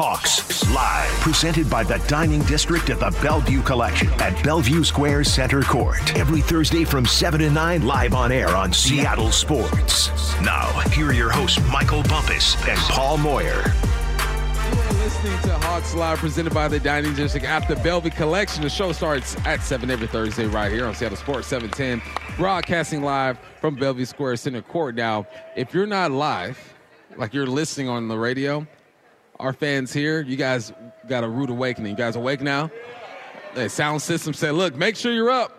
Hawks live, presented by the Dining District at the Bellevue Collection at Bellevue Square Center Court. Every Thursday from 7 to 9, live on air on Seattle Sports. Now, here are your hosts, Michael Bumpus and Paul Moyer. Listening to Hawks Live, presented by the Dining District at the Bellevue Collection. The show starts at 7 every Thursday right here on Seattle Sports 710, broadcasting live from Bellevue Square Center Court. Now, if you're not live, like you're listening on the radio, our fans here, you guys got a rude awakening. You guys awake now? The sound system said, "Look, make sure you're up."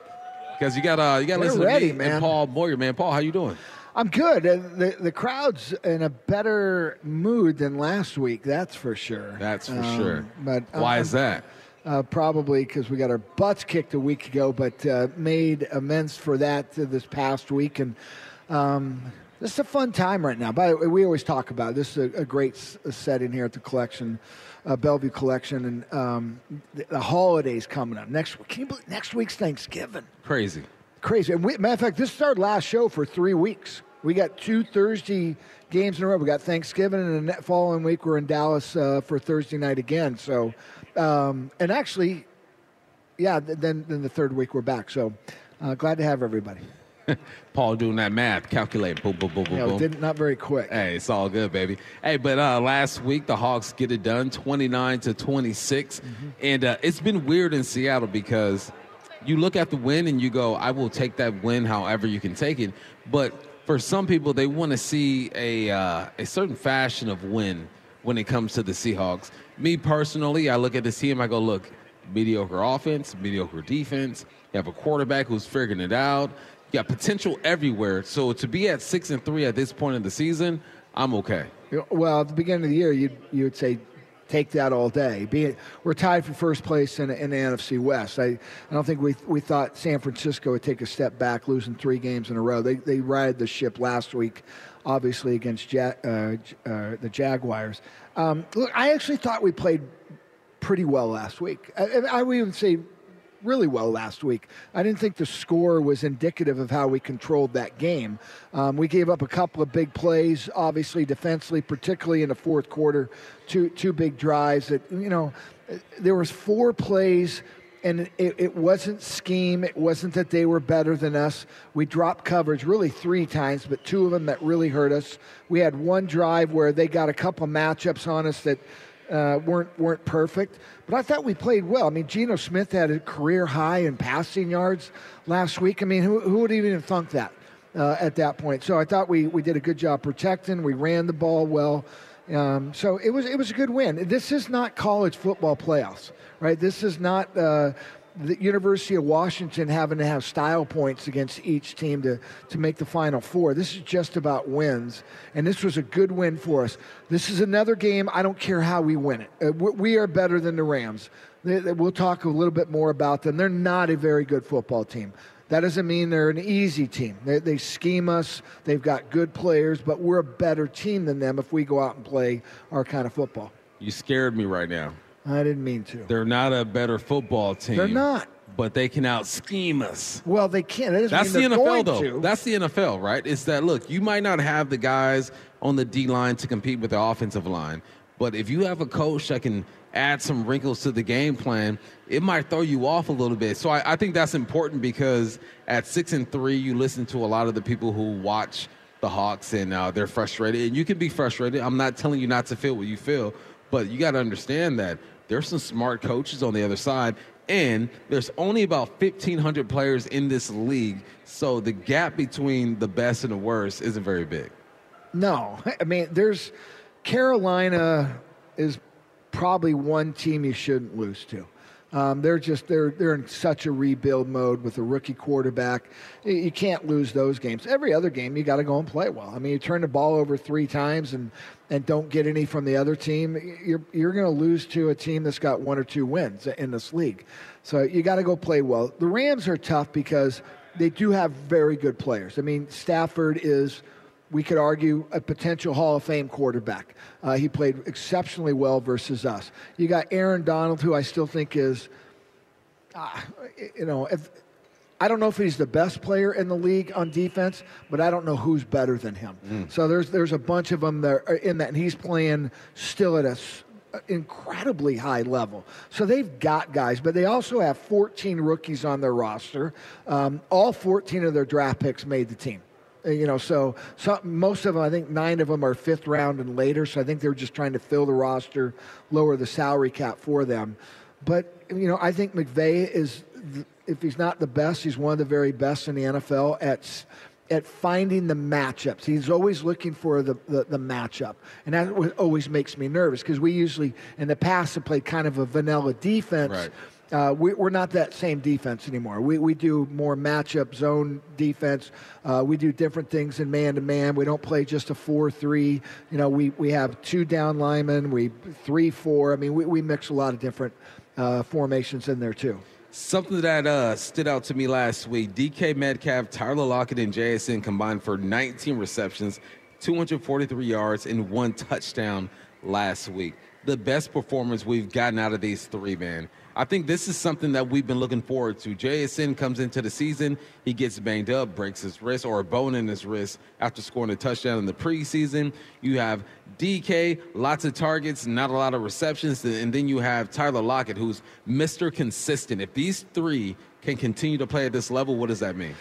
Because you got uh, you got to listen ready, to me man. and Paul Moyer, man. Paul, how you doing? I'm good. Uh, The the crowd's in a better mood than last week. That's for sure. That's for Um, sure. But Why um, is that? Uh, probably because we got our butts kicked a week ago, but uh, made amends for that uh, this past week. And um, this is a fun time right now. By the way, we always talk about it. this is a, a great s- setting here at the collection, uh, Bellevue Collection, and um, the, the holidays coming up next week. Can you believe next week's Thanksgiving? Crazy. crazy. And we, matter of fact, this is our last show for three weeks. We got two Thursday games in a row. We got Thanksgiving, and the following week we're in Dallas uh, for Thursday night again. So, um, and actually, yeah, th- then then the third week we're back. So, uh, glad to have everybody. Paul doing that math, calculate, boom, boom, boom, boom, You boom. didn't not very quick. Hey, it's all good, baby. Hey, but uh, last week the Hawks get it done, twenty nine to twenty and uh, it's been weird in Seattle because you look at the win and you go, "I will take that win, however you can take it." But for some people, they want to see a uh, a certain fashion of win when it comes to the Seahawks. Me personally, I look at this team, I go, "Look, mediocre offense, mediocre defense. You have a quarterback who's figuring it out." You got potential everywhere. So to be at six and three at this point in the season, I'm okay. Well, at the beginning of the year, you'd you would say. Take that all day. Be we're tied for first place in, in the NFC West. I, I don't think we we thought San Francisco would take a step back, losing three games in a row. They they ride the ship last week, obviously against ja, uh, uh, the Jaguars. Um, look, I actually thought we played pretty well last week. I, I would even say really well last week. I didn't think the score was indicative of how we controlled that game. Um, we gave up a couple of big plays, obviously defensively, particularly in the fourth quarter. Two two big drives that you know. There was four plays. And it, it wasn't scheme. It wasn't that they were better than us. We dropped coverage really three times, but two of them that really hurt us. We had one drive where they got a couple matchups on us that uh, weren't weren't perfect, but I thought we played well. I mean, Geno Smith had a career high in passing yards last week. I mean, who, who would even thunk that uh, at that point? So I thought we, we did a good job protecting. We ran the ball well. Um, so it was it was a good win. This is not college football playoffs, right? This is not. Uh, the University of Washington having to have style points against each team to, to make the Final Four. This is just about wins, and this was a good win for us. This is another game. I don't care how we win it. Uh, we- are better than the Rams. We'll talk a little bit more about them. They're not a very good football team. That doesn't mean they're an easy team. They, they scheme us. They've got good players, but we're a better team than them if we go out and play our kind of football. You scared me right now. I didn't mean to. They're not a better football team. They're not. But they can out scheme us. Well, they can't. That That's the NFL, going though. to. That's the NFL, right? It's that look. You might not have the guys on the D line to compete with the offensive line, but if you have a coach that can add some wrinkles to the game plan, it might throw you off a little bit. So I, I think that's important because at six and three, you listen to a lot of the people who watch the Hawks and uh, they're frustrated, and you can be frustrated. I'm not telling you not to feel what you feel, but you got to understand that there's some smart coaches on the other side. And there's only about 1,500 players in this league. So the gap between the best and the worst isn't very big. No, I mean, there's Carolina is probably one team you shouldn't lose to. Um, they're just they're they're in such a rebuild mode with a rookie quarterback. You- can't lose those games. Every other game, you got to go and play well. I mean, you turn the ball over three times and and don't get any from the other team, you're you're going to lose to a team that's got one or two wins in this league. So you got to go play well. The Rams are tough because they do have very good players. I mean, Stafford is we could argue a potential Hall of Fame quarterback. Uh, he played exceptionally well versus us. You got Aaron Donald, who I still think is, uh, you know, if, I don't know if he's the best player in the league on defense, but I don't know who's better than him. So there's there's a bunch of them that are in that, and he's playing still at a incredibly high level. So they've got guys, but they also have 14 rookies on their roster. Um, all 14 of their draft picks made the team. Uh, you know, so, so most of them, I think nine of them are fifth round and later. So I think they're just trying to fill the roster, lower the salary cap for them. But you know, I think McVay is, if he's not the best, he's one of the very best in the NFL at at finding the matchups. He's always looking for the, the, the matchup. And that always makes me nervous because we usually, in the past, have played kind of a vanilla defense. Right. Uh, we, are not that same defense anymore. We, we do more matchup zone defense. Uh, we do different things in man to man. We don't play just a 4 3. You know, we, we have two down linemen, we 3 4. I mean, we, we mix a lot of different uh, formations in there, too. Something that uh, stood out to me last week DK Metcalf, Tyler Lockett, and JSN combined for 19 receptions, 243 yards, and one touchdown last week. The best performance we've gotten out of these three, man. I think this is something that we've been looking forward to. JSN comes into the season, he gets banged up, breaks his wrist or a bone in his wrist after scoring a touchdown in the preseason. You have DK, lots of targets, not a lot of receptions, and then you have Tyler Lockett, who's Mr. Consistent. If these three can continue to play at this level, what does that mean?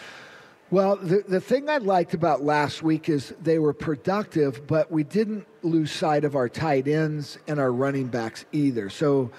Well, the, the thing I liked about last week is they were productive, but we didn't lose sight of our tight ends and our running backs either. So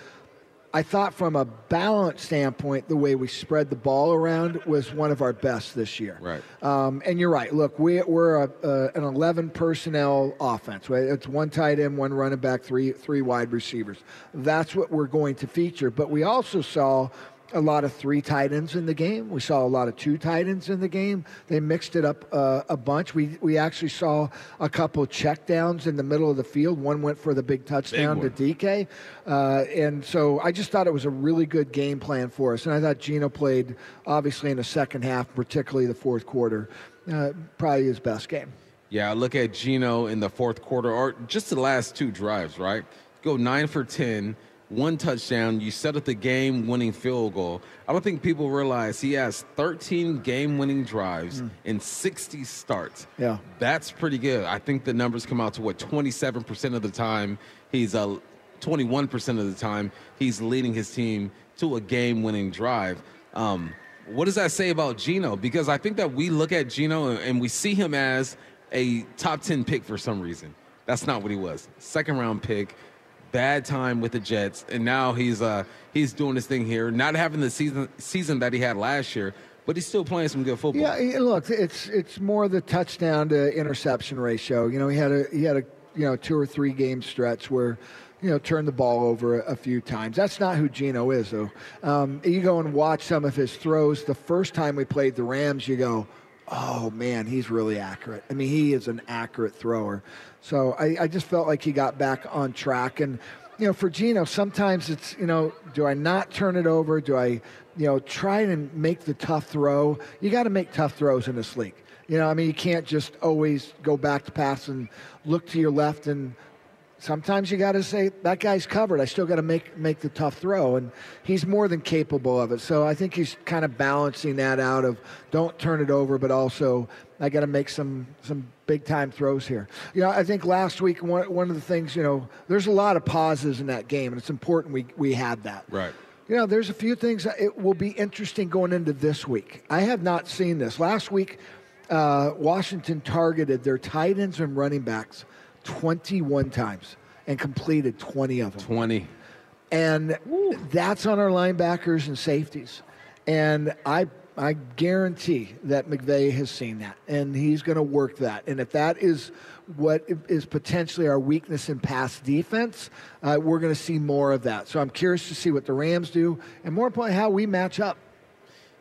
I thought from a balance standpoint, the way we spread the ball around was one of our best this year. Right. Um, and you're right. Look, we, we're a, an 11 personnel offense. It's one tight end, one running back, three three wide receivers. That's what we're going to feature. But we also saw a lot of three tight ends in the game. We saw a lot of two tight ends in the game. They mixed it up uh, a bunch. We we actually saw a couple check downs in the middle of the field. One went for the big touchdown big to DK, uh, and so I just thought it was a really good game plan for us. And I thought Geno played obviously in the second half, particularly the fourth quarter, uh, probably his best game. Yeah, look at Geno in the fourth quarter, or just the last two drives. Right, go nine for ten one touchdown. You set up the game winning field goal. I don't think people realize he has 13 game winning drives mm. in 60 starts. Yeah. That's pretty good. I think the numbers come out to what 27% of the time he's a uh, 21% of the time he's leading his team to a game winning drive. Um, what does that say about Geno? Because I think that we look at Geno and we see him as a top 10 pick for some reason. That's not what he was. Second round pick bad time with the Jets, and now he's uh, he's doing this thing here, not having the season season that he had last year, but he's still playing some good football. Yeah, look, it's it's more the touchdown to interception ratio. You know, he had a he had a you know two or three game stretch where you know, turned the ball over a, few times. That's not who Geno is, though. Um, you go and watch some of his throws. The first time we played the Rams, you go, oh man, he's really accurate. I mean, he is an accurate thrower. So I, I just felt like he got back on track. And, you know, for Geno, sometimes it's, you know, do I not turn it over? Do I, you know, try and make the tough throw? You got to make tough throws in this league. You know, I mean, you can't just always go back to pass and look to your left and sometimes you got to say that guy's covered. I still got to make make the tough throw, and he's more than capable of it. So I think he's kind of balancing that out of don't turn it over, but also I got to make some some big time throws here. You know, I think last week one one of the things you know there's a lot of pauses in that game, and it's important we we had that. Right. You know, there's a few things that it will be interesting going into this week. I have not seen this. Last week, uh, Washington targeted their tight ends and running backs 21 times and completed 20 of them. 20. And that's on our linebackers and safeties. And I I guarantee that McVay has seen that, and he's going to work that. And if that is what is potentially our weakness in pass defense, uh, we're going to see more of that. So I'm curious to see what the Rams do, and more importantly, how we match up.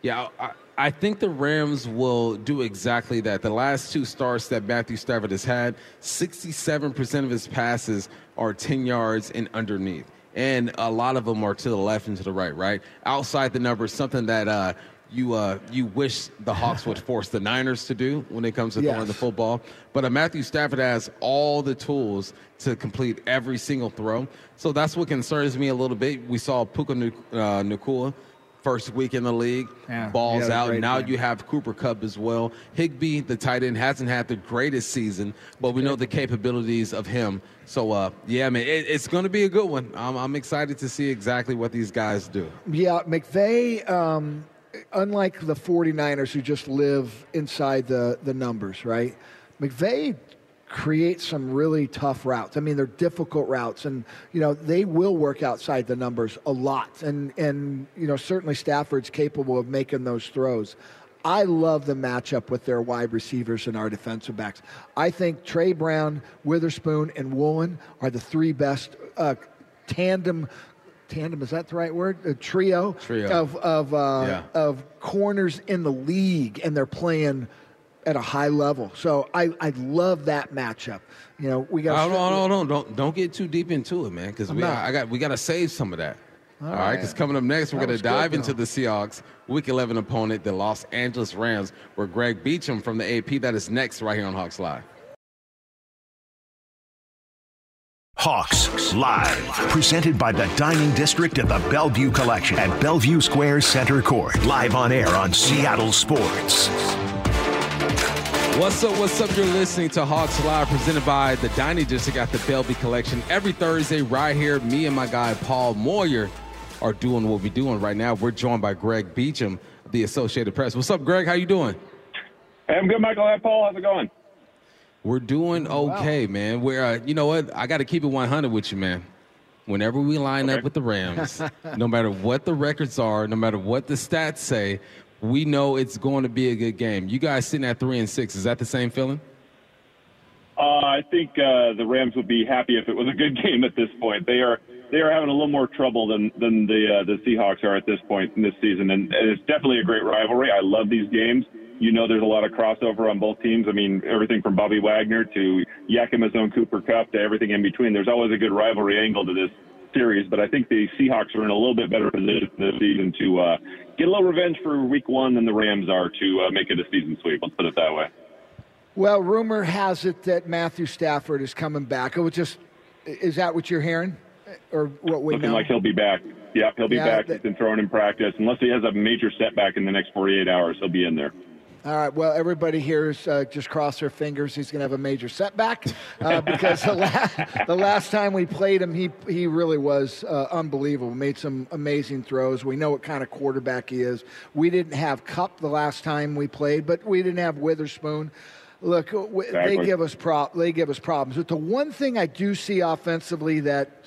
Yeah, I, I think the Rams will do exactly that. The last two starts that Matthew Stafford has had, 67% of his passes are 10 yards and underneath. And a lot of them are to the left and to the right, right? Outside the numbers, something that uh, you uh, you wish the Hawks would force the Niners to do when it comes to yes. throwing the football. But uh, Matthew Stafford has all the tools to complete every single throw. So that's what concerns me a little bit. We saw Puka uh, Nacua first week in the league, Yeah, balls he out. Now game. you have Cooper Kupp as well. Higbee, the tight end, hasn't had the greatest season, but we know the capabilities of him. So, uh, yeah, man, it, it's going to be a good one. I'm, I'm excited to see exactly what these guys do. Yeah, McVay, um, unlike the 49ers who just live inside the, the numbers, right? McVay creates some really tough routes. I mean, they're difficult routes, and you know they will work outside the numbers a lot. And and you know certainly Stafford's capable of making those throws. I love the matchup with their wide receivers and our defensive backs. I think Tre Brown, Witherspoon, and Woolen are the three best uh, tandem. Tandem is that the right word? A trio, Trio. of of uh, Yeah. of corners in the league, and they're playing at a high level. So I, I love that matchup. You know, we got. Oh, no, no, no, don't don't get too deep into it, man, because we not. I got we got to save some of that. All right, right. because coming up next, we're going to dive good, into the Seahawks Week 11 opponent, the Los Angeles Rams, where Greg Beacham from the AP. That is next, right here on Hawks Live. Hawks Live, presented by the Dining District of the Bellevue Collection at Bellevue Square Center Court. Live on air on Seattle Sports. What's up? What's up? You're listening to Hawks Live, presented by the Dining District at the Bellevue Collection. Every Thursday, right here, me and my guy Paul Moyer are doing what we're doing right now. We're joined by Greg Beacham, the Associated Press. What's up, Greg? How you doing? Hey, I'm good, Michael. Hey, Paul. How's it going? We're doing okay, man. We're, uh, you know what? I got to keep it 100 with you, man. Whenever we line Okay. up with the Rams, no matter what the records are, no matter what the stats say, we know it's going to be a good game. You guys sitting at three and six, is that the same feeling? Uh, I think uh, the Rams would be happy if it was a good game at this point. They are they are having a little more trouble than than the uh, the Seahawks are at this point in this season, and, and it's definitely a great rivalry. I love these games. You know, there's a lot of crossover on both teams. I mean, everything from Bobby Wagner to Yakima's own Cooper Kupp to everything in between. There's always a good rivalry angle to this series, but I think the Seahawks are in a little bit better position this season to uh, get a little revenge for Week One than the Rams are to uh, make it a season sweep. Let's put it that way. Well, rumor has it that Matthew Stafford is coming back. It was just, is that what you're hearing, or what we Looking know? like he'll be back. Yep, he'll be Yeah, back. that- He's been thrown in practice. Unless he has a major setback in the next 48 hours, he'll be in there. All right. Well, everybody here is uh, just cross their fingers. He's going to have a major setback uh, because the, la- the last time we played him, he he really was uh, unbelievable. Made some amazing throws. We know what kind of quarterback he is. We didn't have Kupp the last time we played, but we didn't have Witherspoon. Look, w- they give us pro- they give us problems. But the one thing I do see offensively that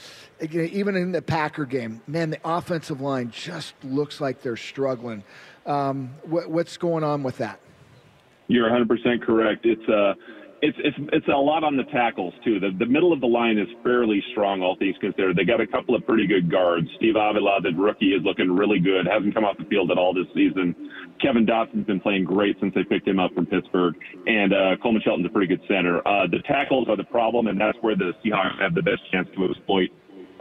even in the Packer game, man, the offensive line just looks like they're struggling. Um, what, what's going on with that? You're 100% correct. It's uh, it's it's it's a lot on the tackles too. The the middle of the line is fairly strong, all things considered. They got a couple of pretty good guards. Steve Avila, the rookie, is looking really good. Hasn't come off the field at all this season. Kevin Dotson's been playing great since they picked him up from Pittsburgh, and uh, Coleman Shelton's a pretty good center. Uh, the tackles are the problem, and that's where the Seahawks have the best chance to exploit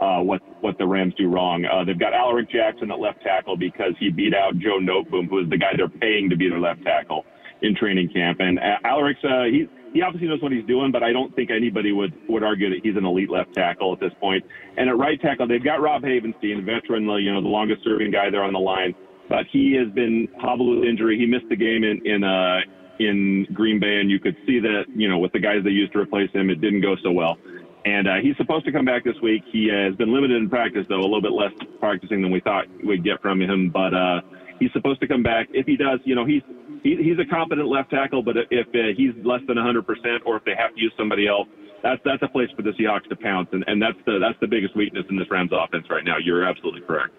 uh, what what the Rams do wrong. Uh, they've got Alaric Jackson at left tackle because he beat out Joe Noteboom, who is the guy they're paying to be their left tackle in training camp. And uh, Alaric's uh, he he obviously knows what he's doing, but I don't think anybody would would argue that he's an elite left tackle at this point. And at right tackle, they've got Rob Havenstein, veteran, you know, the longest serving guy there on the line, but he has been hobbled with injury. He missed the game in in uh, in Green Bay, and you could see that you know with the guys they used to replace him, it didn't go so well. And uh, he's supposed to come back this week. He has been limited in practice, though, a little bit less practicing than we thought we'd get from him. But uh, he's supposed to come back. If he does, you know, he's he, he's a competent left tackle. But if uh, he's less than 100 percent, or if they have to use somebody else, that's that's a place for the Seahawks to pounce. And, and that's the that's the biggest weakness in this Rams offense right now. You're absolutely correct.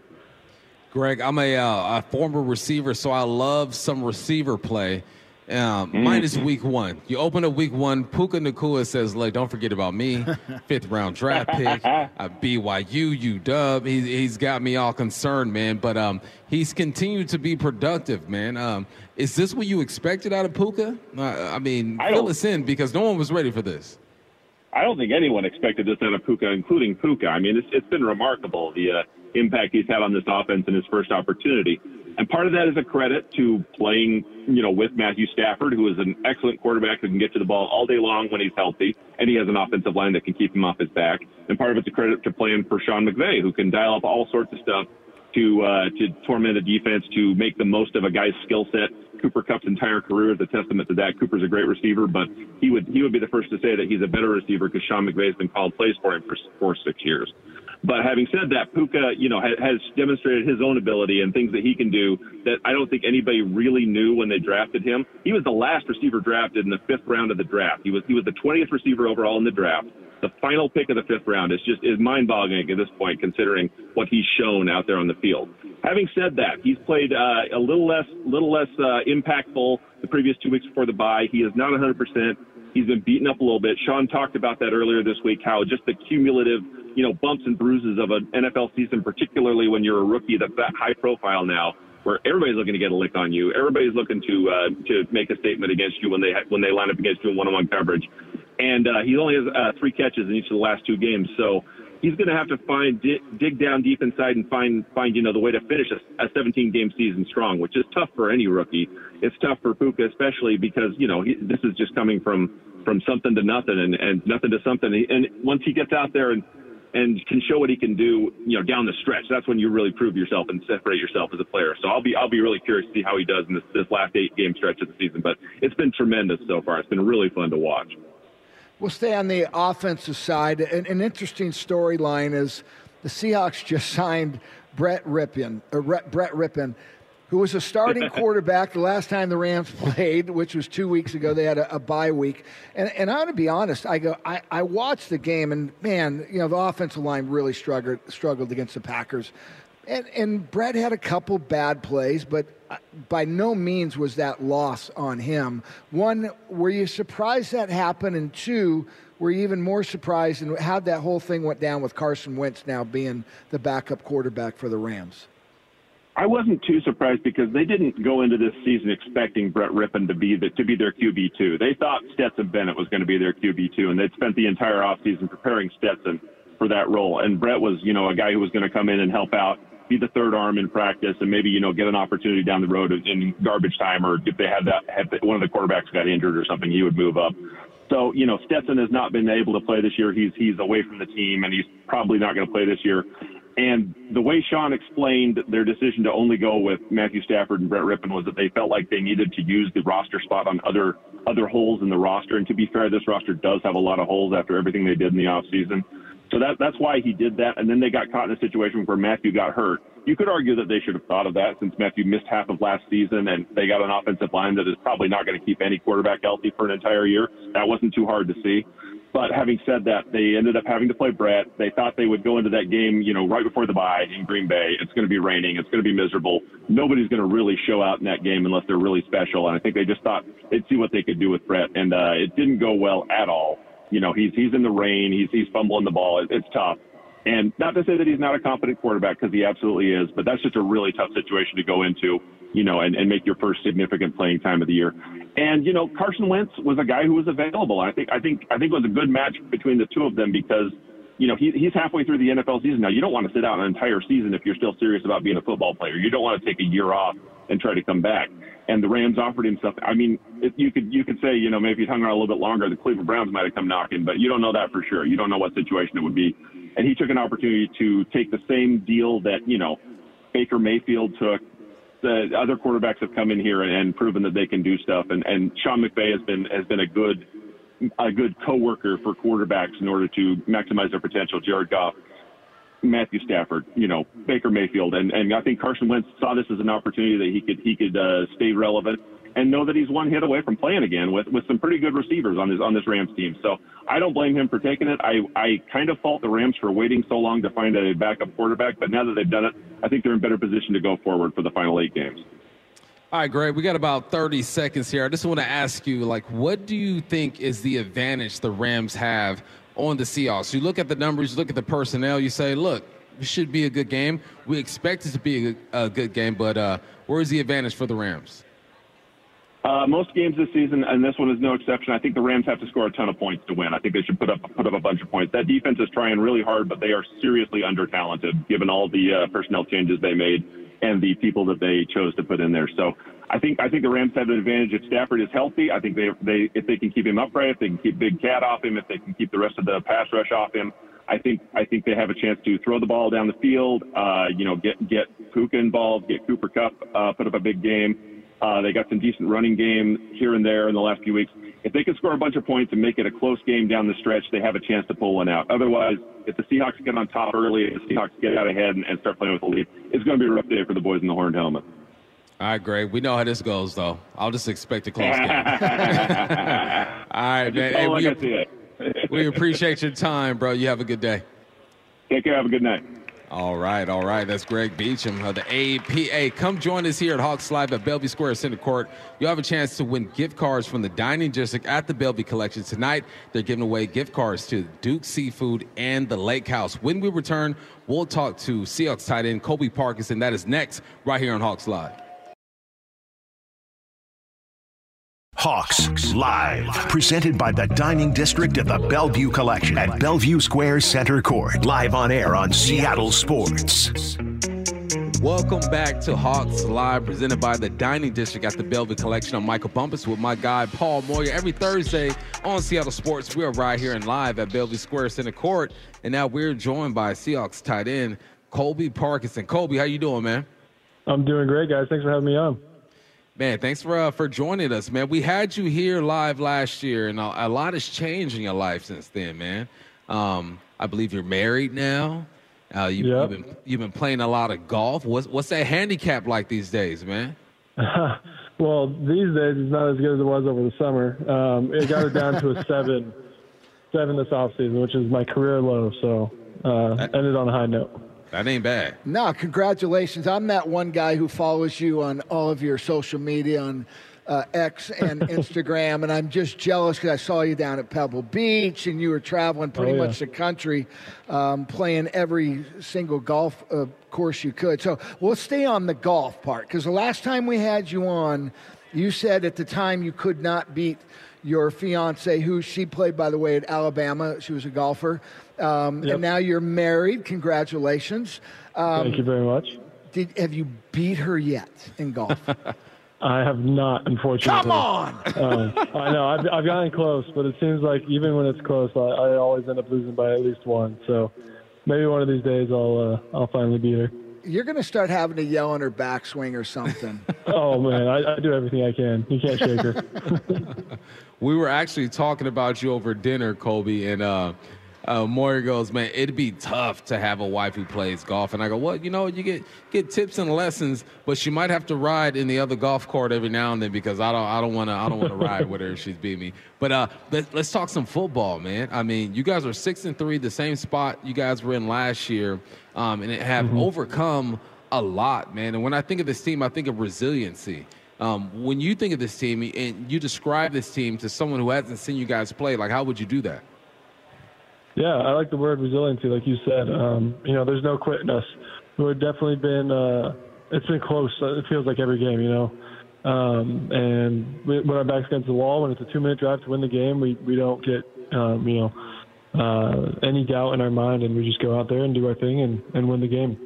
Greg, I'm a, uh, a former receiver, so I love some receiver play. Um, Minus week one. You open up week one, Puka Nacua says, Look, don't forget about me. Fifth round draft pick, uh, BYU, UW. He, he's got me all concerned, man. But um, he's continued to be productive, man. Um, is this what you expected out of Puka? Uh, I mean, I fill us in because no one was ready for this. I don't think anyone expected this out of Puka, including Puka. I mean, it's, it's been remarkable the uh, impact he's had on this offense in his first opportunity. And part of that is a credit to playing, you know, with Matthew Stafford, who is an excellent quarterback who can get to the ball all day long when he's healthy, and he has an offensive line that can keep him off his back. And part of it's a credit to playing for Sean McVay, who can dial up all sorts of stuff to uh, to torment a defense, to make the most of a guy's skill set. Cooper Kupp's entire career is a testament to that. Cooper's a great receiver, but he would he would be the first to say that he's a better receiver because Sean McVay has been called plays for him for four six years. But having said that, Puka, you know, has, demonstrated his own ability and things that he can do that I don't think anybody really knew when they drafted him. He was the last receiver drafted in the fifth round of the draft. He was he was the 20th receiver overall in the draft. The final pick of the fifth round is just is mind-boggling at this point, considering what he's shown out there on the field. Having said that, he's played uh, a little less little less uh, impactful the previous two weeks before the bye. He is not 100 percent. He's been beaten up a little bit. Sean talked about that earlier this week, how just the cumulative, you know, bumps and bruises of an NFL season, particularly when you're a rookie that's that high profile now, where everybody's looking to get a lick on you. Everybody's looking to uh, to make a statement against you when they when they line up against you in one-on-one coverage. And uh, he only has uh, three catches in each of the last two games, so he's going to have to find dig down deep inside and find find you know the way to finish a, a 17 game season strong, which is tough for any rookie. It's tough for Puka, especially because you know he, this is just coming from from something to nothing and, and nothing to something. And once he gets out there and and can show what he can do, you know, down the stretch, that's when you really prove yourself and separate yourself as a player. So I'll be I'll be really curious to see how he does in this, this last eight game stretch of the season. But it's been tremendous so far. It's been really fun to watch. We'll stay on the offensive side. An, an interesting storyline is the Seahawks just signed Brett Rypien, or uh, Brett Rypien, who was a starting quarterback the last time the Rams played, which was two weeks ago. They had a, a bye week. And, and I want to be honest, I go, I, I watched the game, and man, you know, the offensive line really struggled, struggled against the Packers. And, and Brett had a couple bad plays, but uh, by no means was that loss on him. One, were you surprised that happened? And two, were you even more surprised in how that whole thing went down with Carson Wentz now being the backup quarterback for the Rams? I wasn't too surprised because they didn't go into this season expecting Brett Rypien to be the, to be their QB two. They thought Stetson Bennett was going to be their QB two, and they'd spent the entire offseason preparing Stetson for that role. And Brett was, you know, a guy who was going to come in and help out be the third arm in practice and maybe, you know, get an opportunity down the road in garbage time or if they had that, had one of the quarterbacks got injured or something, he would move up. So, you know, Stetson has not been able to play this year. He's, he's away from the team and he's probably not going to play this year. And the way Sean explained their decision to only go with Matthew Stafford and Brett Rypien was that they felt like they needed to use the roster spot on other other holes in the roster. And to be fair, this roster does have a lot of holes after everything they did in the offseason. So that, that's why he did that. And then they got caught in a situation where Matthew got hurt. You could argue that they should have thought of that since Matthew missed half of last season and they got an offensive line that is probably not going to keep any quarterback healthy for an entire year. That wasn't too hard to see. But having said that, they ended up having to play Brett. They thought they would go into that game, you know, right before the bye in Green Bay. It's going to be raining. It's going to be miserable. Nobody's going to really show out in that game unless they're really special. And I think they just thought they'd see what they could do with Brett. And uh, it didn't go well at all you know, he's he's in the rain, he's he's fumbling the ball. It, it's tough. And not to say that he's not a competent quarterback because he absolutely is, but that's just a really tough situation to go into, you know, and, and make your first significant playing time of the year. And you know, Carson Wentz was a guy who was available. I think I think I think it was a good match between the two of them because you know, he, he's halfway through the NFL season now. You don't want to sit out an entire season if you're still serious about being a football player. You don't want to take a year off and try to come back and the Rams offered him stuff. I mean, if you could you could say, you know, maybe if he'd hung around a little bit longer, the Cleveland Browns might have come knocking, but you don't know that for sure. You don't know what situation it would be. And he took an opportunity to take the same deal that you know Baker Mayfield took. The other quarterbacks have come in here and, and proven that they can do stuff. And and Sean McVay has been has been a good a good coworker for quarterbacks in order to maximize their potential. Jared Goff Matthew Stafford, you know, Baker Mayfield, and and I think Carson Wentz saw this as an opportunity that he could he could uh, stay relevant and know that he's one hit away from playing again with with some pretty good receivers on his on this Rams team. So I don't blame him for taking it. I I kind of fault the Rams for waiting so long to find a backup quarterback, but now that they've done it, I think they're in better position to go forward for the final eight games. All right, Greg, we got about 30 seconds here. I just want to ask you, like, what do you think is the advantage the Rams have on the Seahawks. You look at the numbers, you look at the personnel, you say, look, it should be a good game. We expect it to be a, a good game, but uh, where's the advantage for the Rams? Uh, most games this season, and this one is no exception. I think the Rams have to score a ton of points to win. I think they should put up put up a bunch of points. That defense is trying really hard, but they are seriously under talented given all the uh, personnel changes they made and the people that they chose to put in there. So I think I think the Rams have an advantage if Stafford is healthy. I think they they if they can keep him upright, if they can keep Big Cat off him, if they can keep the rest of the pass rush off him. I think I think they have a chance to throw the ball down the field. Uh, you know, get get Puka involved, get Cooper Kupp uh, put up a big game. Uh, they got some decent running game here and there in the last few weeks. If they can score a bunch of points and make it a close game down the stretch, they have a chance to pull one out. Otherwise, if the Seahawks get on top early, if the Seahawks get out ahead and, and start playing with the lead, it's going to be a rough day for the boys in the horned helmet. All right, Greg. We know how this goes, though. I'll just expect a close game. All right, man. Hey, we, we appreciate your time, bro. You have a good day. Take care. Have a good night. All right, all right. That's Greg Beacham of the APA. Come join us here at Hawks Live at Bellevue Square Center Court. You'll have a chance to win gift cards from the Dining District at the Bellevue Collection. Tonight, they're giving away gift cards to Duke Seafood and the Lake House. When we return, we'll talk to Seahawks tight end Colby Parkinson. That is next, right here on Hawks Live. Hawks Live, presented by the Dining District of the Bellevue Collection at Bellevue Square Center Court. Live on air on Seattle Sports. Welcome back to Hawks Live, presented by the Dining District at the Bellevue Collection. I'm Michael Bumpus with my guy Paul Moyer. Every Thursday on Seattle Sports, we are right here and live at Bellevue Square Center Court, and now we're joined by Seahawks tight end Colby Parkinson. Colby, how you doing, man? I'm doing great, guys. Thanks for having me on. Man, thanks for uh, for joining us, man. We had you here live last year, and a, a lot has changed in your life since then, man. Um, I believe you're married now. Uh, you, yep. You've been you've been playing a lot of golf. What's what's that handicap like these days, man? well, these days it's not as good as it was over the summer. Um, it got it down to a seven, seven this off season, which is my career low. So uh, ended on a high note. That ain't bad. No, congratulations. I'm that one guy who follows you on all of your social media on uh, X and Instagram, and I'm just jealous because I saw you down at Pebble Beach and you were traveling pretty oh, yeah. much the country, um, playing every single golf uh, course you could. So we'll stay on the golf part because the last time we had you on, you said at the time you could not beat your fiance, who she played, by the way, at Alabama. She was a golfer. Um, Yep. And now you're married. Congratulations. Um, Thank you very much. did, have you beat her yet in golf? I have not, unfortunately. Come on! Um, I know I've, I've gotten close, but it seems like even when it's close, I, I always end up losing by at least one. So maybe one of these days I'll uh, I'll finally beat her. You're going to start having to yell on her backswing or something. Oh man, I, I do everything I can. You can't shake her. We were actually talking about you over dinner, Colby, and uh, uh, Moyer goes, "Man, it'd be tough to have a wife who plays golf." And I go, "Well, you know, you get get tips and lessons, but she might have to ride in the other golf court every now and then because I don't I don't want to I don't want to ride with her if she's beat me." But uh, let, let's talk some football, man. I mean, you guys are six and three, the same spot you guys were in last year, um, and it have overcome a lot, man. And when I think of this team, I think of resiliency. Um, when you think of this team and you describe this team to someone who hasn't seen you guys play, like how would you do that? Yeah, I like the word resiliency, like you said. Um, you know, there's no quitting us. We've definitely been. Uh, it's been close. uh, It feels like every game, you know. Um, and we, when our back's against the wall, when it's a two-minute drive to win the game, we we don't get um, you know uh, any doubt in our mind, and we just go out there and do our thing and, and win the game.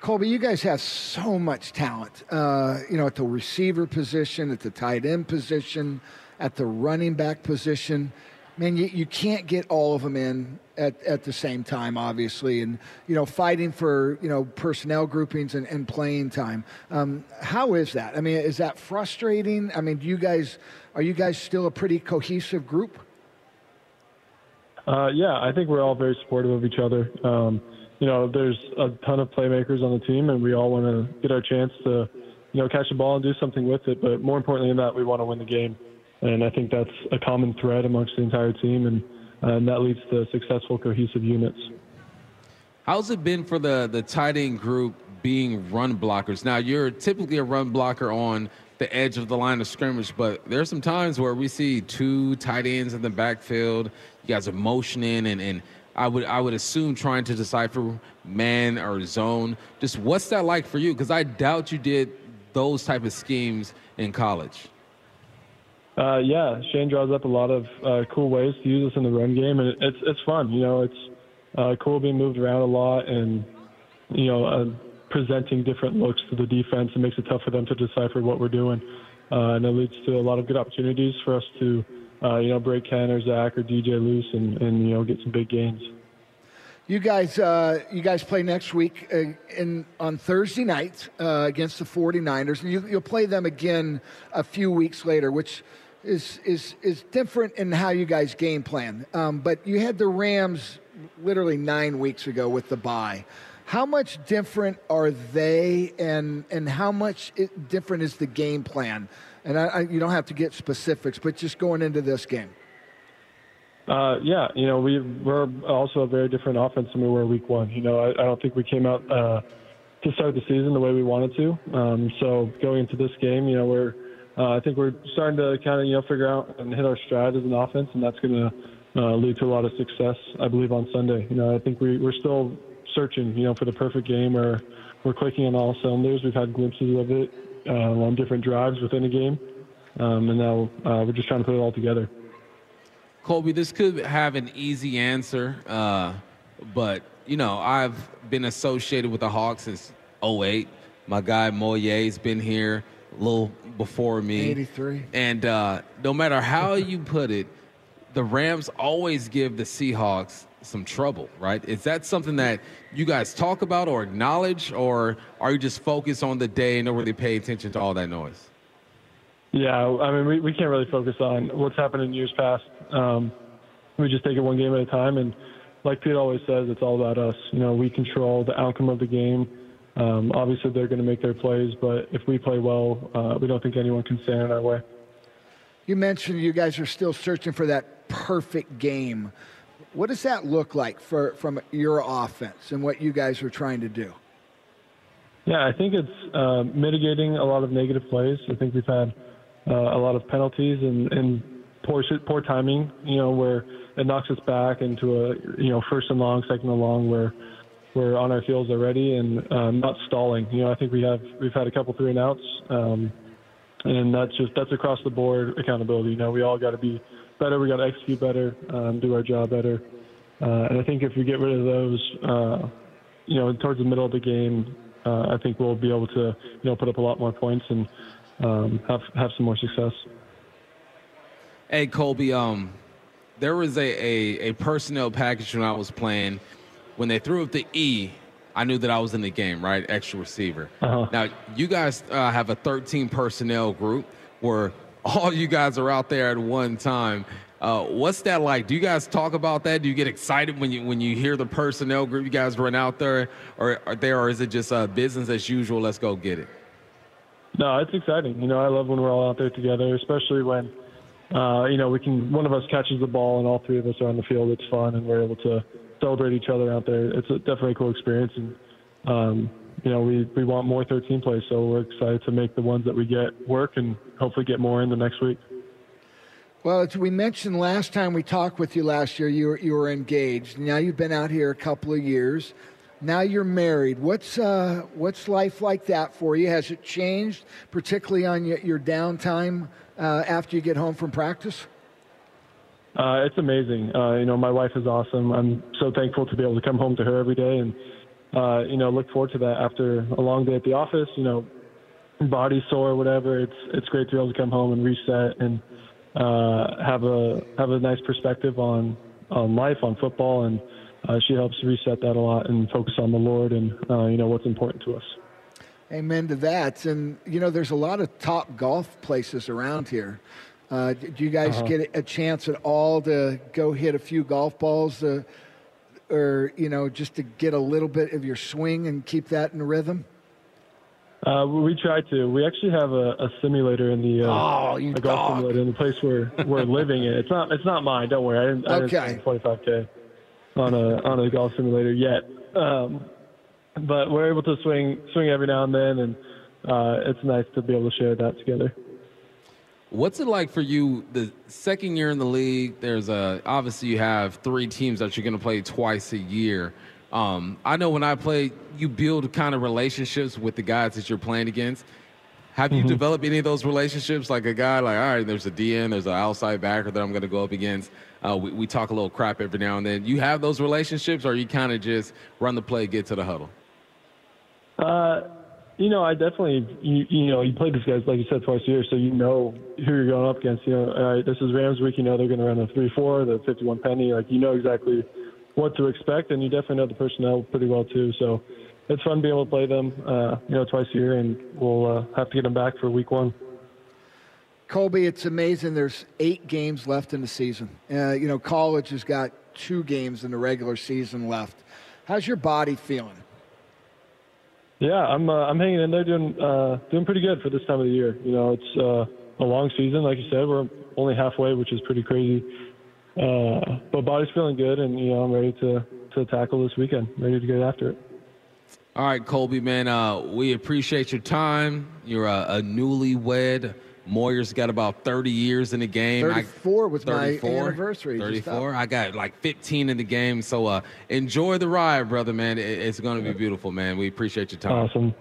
Colby, you guys have so much talent. Uh, you know, at the receiver position, at the tight end position, at the running back position. Man, you, you can't get all of them in at, at the same time, obviously, and you know, fighting for you know personnel groupings and, and playing time. Um, how is that? I mean, is that frustrating? I mean, do you guys are you guys still a pretty cohesive group? Uh, yeah, I think we're all very supportive of each other. Um, you know, there's a ton of playmakers on the team, and we all want to get our chance to, you know, catch the ball and do something with it. But more importantly than that, we want to win the game, and I think that's a common thread amongst the entire team, and, uh, and that leads to successful, cohesive units. How's it been for the the tight end group being run blockers? Now you're typically a run blocker on the edge of the line of scrimmage, but there's some times where we see two tight ends in the backfield. You guys are motioning and and I would I would assume trying to decipher man or zone. Just what's that like for you? Because I doubt you did those type of schemes in college. Uh, yeah, Shane draws up a lot of uh, cool ways to use us in the run game, and it's it's fun. You know, it's uh, cool being moved around a lot, and you know, uh, presenting different looks to the defense. It makes it tough for them to decipher what we're doing, uh, and it leads to a lot of good opportunities for us to, uh, you know, break Ken or Zach or DJ loose, and and you know, get some big gains. You guys, uh, you guys play next week in on Thursday night uh, against the 49ers, and you, you'll play them again a few weeks later, which is is is different in how you guys game plan. Um, but you had the Rams literally nine weeks ago with the bye. How much different are they, and and how much it, different is the game plan? And I, I, you don't have to get specifics, but just going into this game. Uh, yeah, you know, we we're also a very different offense than we were week one. You know, I, I don't think we came out uh, to start the season the way we wanted to. Um, so going into this game, you know, we're uh, I think we're starting to kind of you know figure out and hit our stride as an offense, and that's going to uh, lead to a lot of success, I believe, on Sunday. You know, I think we we're still searching, you know, for the perfect game, or we're clicking on all cylinders. We've had glimpses of it uh, on different drives within a game, um, and now uh, we're just trying to put it all together. Colby, this could have an easy answer, uh, but you know I've been associated with the Hawks since 08. My guy Moyer's been here little before me. 83. And uh, no matter how you put it, the Rams always give the Seahawks some trouble, right? Is that something that you guys talk about or acknowledge, or are you just focused on the day and don't really pay attention to all that noise? Yeah, I mean, we, we can't really focus on what's happened in years past. Um, we just take it one game at a time, and like Pete always says, it's all about us. You know, we control the outcome of the game. Um, obviously, they're going to make their plays, but if we play well, uh, we don't think anyone can stand in our way. You mentioned you guys are still searching for that perfect game. What does that look like for from your offense and what you guys are trying to do? Yeah, I think it's uh, mitigating a lot of negative plays. I think we've had uh, a lot of penalties and, and poor poor timing. You know, where it knocks us back into a you know first and long, second and long, where we're on our heels already and um, not stalling. You know, I think we have we've had a couple three and outs, um, and that's just that's across the board accountability. You know, we all got to be better. We got to execute better, um, do our job better. Uh, and I think if we get rid of those, uh, you know, towards the middle of the game, uh, I think we'll be able to, you know, put up a lot more points and um, have have some more success. Hey, Colby. Um, there was a, a, a personnel package when I was playing. When they threw up the E, I knew that I was in the game, right? Extra receiver. Uh-huh. Now, you guys uh, have a 13 personnel group where all you guys are out there at one time. Uh, what's that like? Do you guys talk about that? Do you get excited when you when you hear the personnel group you guys run out there, or are there, or is it just uh, business as usual? Let's go get it. No, it's exciting. You know, I love when we're all out there together, especially when uh, you know we can one of us catches the ball and all three of us are on the field. It's fun and we're able to celebrate each other out there. It's a, definitely a cool experience and. Um, you know, we, we want more 13 plays, so we're excited to make the ones that we get work and hopefully get more in the next week. Well, as we mentioned last time we talked with you last year, you were, you were engaged. Now you've been out here a couple of years. Now you're married. What's uh, what's life like that for you? Has it changed, particularly on your, your downtime uh, after you get home from practice? Uh, it's amazing. Uh, you know, my wife is awesome. I'm so thankful to be able to come home to her every day and uh, you know look forward to that after a long day at the office. You know, body sore, whatever. It's it's great to be able to come home and reset and uh, have a have a nice perspective on on life, on football, and uh, she helps reset that a lot and focus on the Lord and uh, you know what's important to us. Amen to that. And you know, there's a lot of top golf places around here. Uh, do you guys Uh-huh. get a chance at all to go hit a few golf balls, uh, or you know, just to get a little bit of your swing and keep that in rhythm? Uh, we try to. We actually have a, a simulator in the uh, Oh, you a golf dog. simulator in the place where we're living in. It's not it's not mine. Don't worry. I didn't, I didn't Okay. spend 25k on a on a golf simulator yet. Um, but we're able to swing swing every now and then, and uh, it's nice to be able to share that together. What's it like for you? The second year in the league, there's a obviously you have three teams that you're going to play twice a year. Um, I know when I play, you build kind of relationships with the guys that you're playing against. Have you developed any of those relationships? Like a guy, like all right, there's a DN, there's an outside backer that I'm going to go up against. Uh, we, we talk a little crap every now and then. You have those relationships, or you kind of just run the play, get to the huddle. Uh, you know, I definitely, you, you know, you play these guys like you said twice a year, so you know who you're going up against. You know, all right, this is Rams week. You know they're going to run a three-four, the 51 penny. Like you know exactly what to expect, and you definitely know the personnel pretty well too. So it's fun being able to play them, uh, you know, twice a year, and we'll uh, have to get them back for week one. Colby, it's amazing. There's eight games left in the season. Uh, you know, college has got two games in the regular season left. How's your body feeling? Yeah, I'm uh, I'm hanging in there, doing uh, doing pretty good for this time of the year. You know, it's uh, a long season, like you said. We're only halfway, which is pretty crazy. Uh, but body's feeling good, and you know, I'm ready to to tackle this weekend. Ready to get after it. All right, Colby, man. Uh, we appreciate your time. You're a, a newlywed. Moyer's got about 30 years in the game. 34 I, was 34, my anniversary. 34. I got like 15 in the game. So uh, enjoy the ride, brother, man. It, it's going to be beautiful, man. We appreciate your time. Awesome.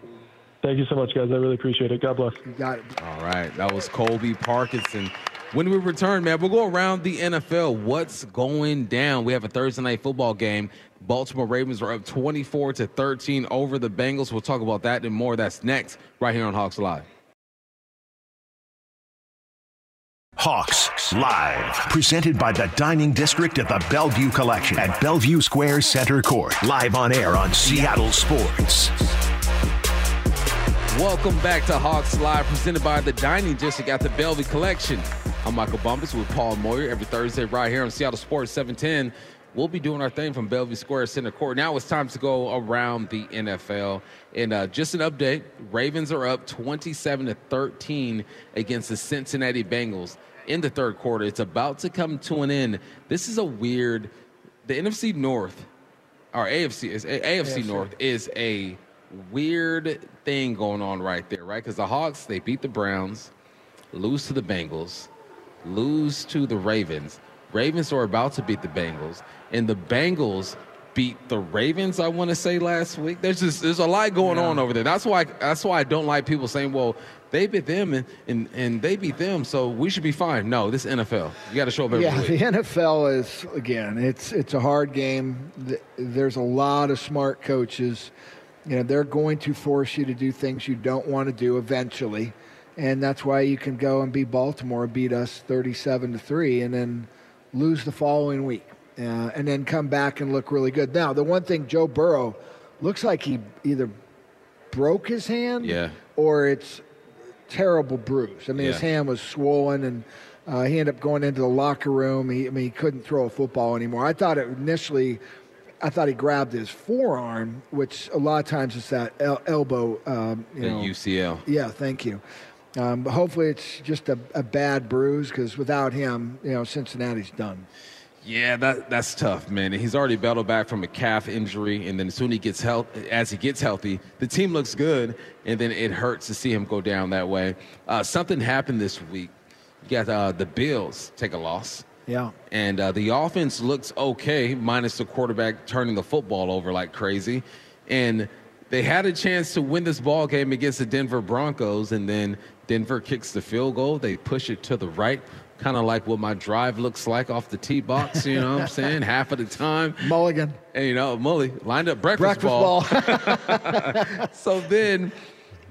Thank you so much, guys. I really appreciate it. God bless. You got it. All right. That was Colby Parkinson. When we return, man, we'll go around the NFL. What's going down? We have a Thursday night football game. Baltimore Ravens are up 24 to 13 over the Bengals. We'll talk about that and more. That's next, right here on Hawks Live. Hawks Live, presented by the Dining District at the Bellevue Collection at Bellevue Square Center Court. Live on air on Seattle Sports. Welcome back to Hawks Live, presented by the Dining District at the Bellevue Collection. I'm Michael Bumpus with Paul Moyer every Thursday right here on Seattle Sports 710 we'll be doing our thing from Bellevue Square Center Court. Now it's time to go around the NFL. And uh, just an update Ravens are up 27 to 13 against the Cincinnati Bengals in the third quarter. It's about to come to an end. This is a weird, the NFC North, or AFC, is AFC, AFC North is a weird thing going on right there, right? Because the Hawks, they beat the Browns, lose to the Bengals, lose to the Ravens. Ravens are about to beat the Bengals and the Bengals beat the Ravens. I want to say last week. There's just there's a lot going yeah. on over there. That's why that's why I don't like people saying, "Well, they beat them and, and, and they beat them, so we should be fine." No, this NFL. You got to show up every Yeah, week. the NFL is again. It's it's a hard game. There's a lot of smart coaches. You know, they're going to force you to do things you don't want to do eventually, and that's why you can go and beat Baltimore, beat us 37 to three, and then lose the following week uh, and then come back and look really good. Now, the one thing Joe Burrow looks like he either broke his hand yeah. or it's terrible bruise. I mean, yeah. his hand was swollen and uh, he ended up going into the locker room. He, I mean, he couldn't throw a football anymore. I thought it initially, I thought he grabbed his forearm, which a lot of times is that el- elbow. Um, you the know. UCL. Yeah, thank you. Um, but hopefully it's just a, a bad bruise because without him, you know, Cincinnati's done. Yeah, that that's tough, man. He's already battled back from a calf injury, and then as soon as he gets health, as he gets healthy, the team looks good, and then it hurts to see him go down that way. Uh, something happened this week. You got uh, the Bills take a loss. Yeah. And uh, the offense looks okay, minus the quarterback turning the football over like crazy, and they had a chance to win this ball game against the Denver Broncos, and then Denver kicks the field goal. They push it to the right kind of like what my drive looks like off the tee box, you know what I'm saying? Half of the time. Mulligan. And, you know, Mully lined up breakfast, breakfast ball. ball. so then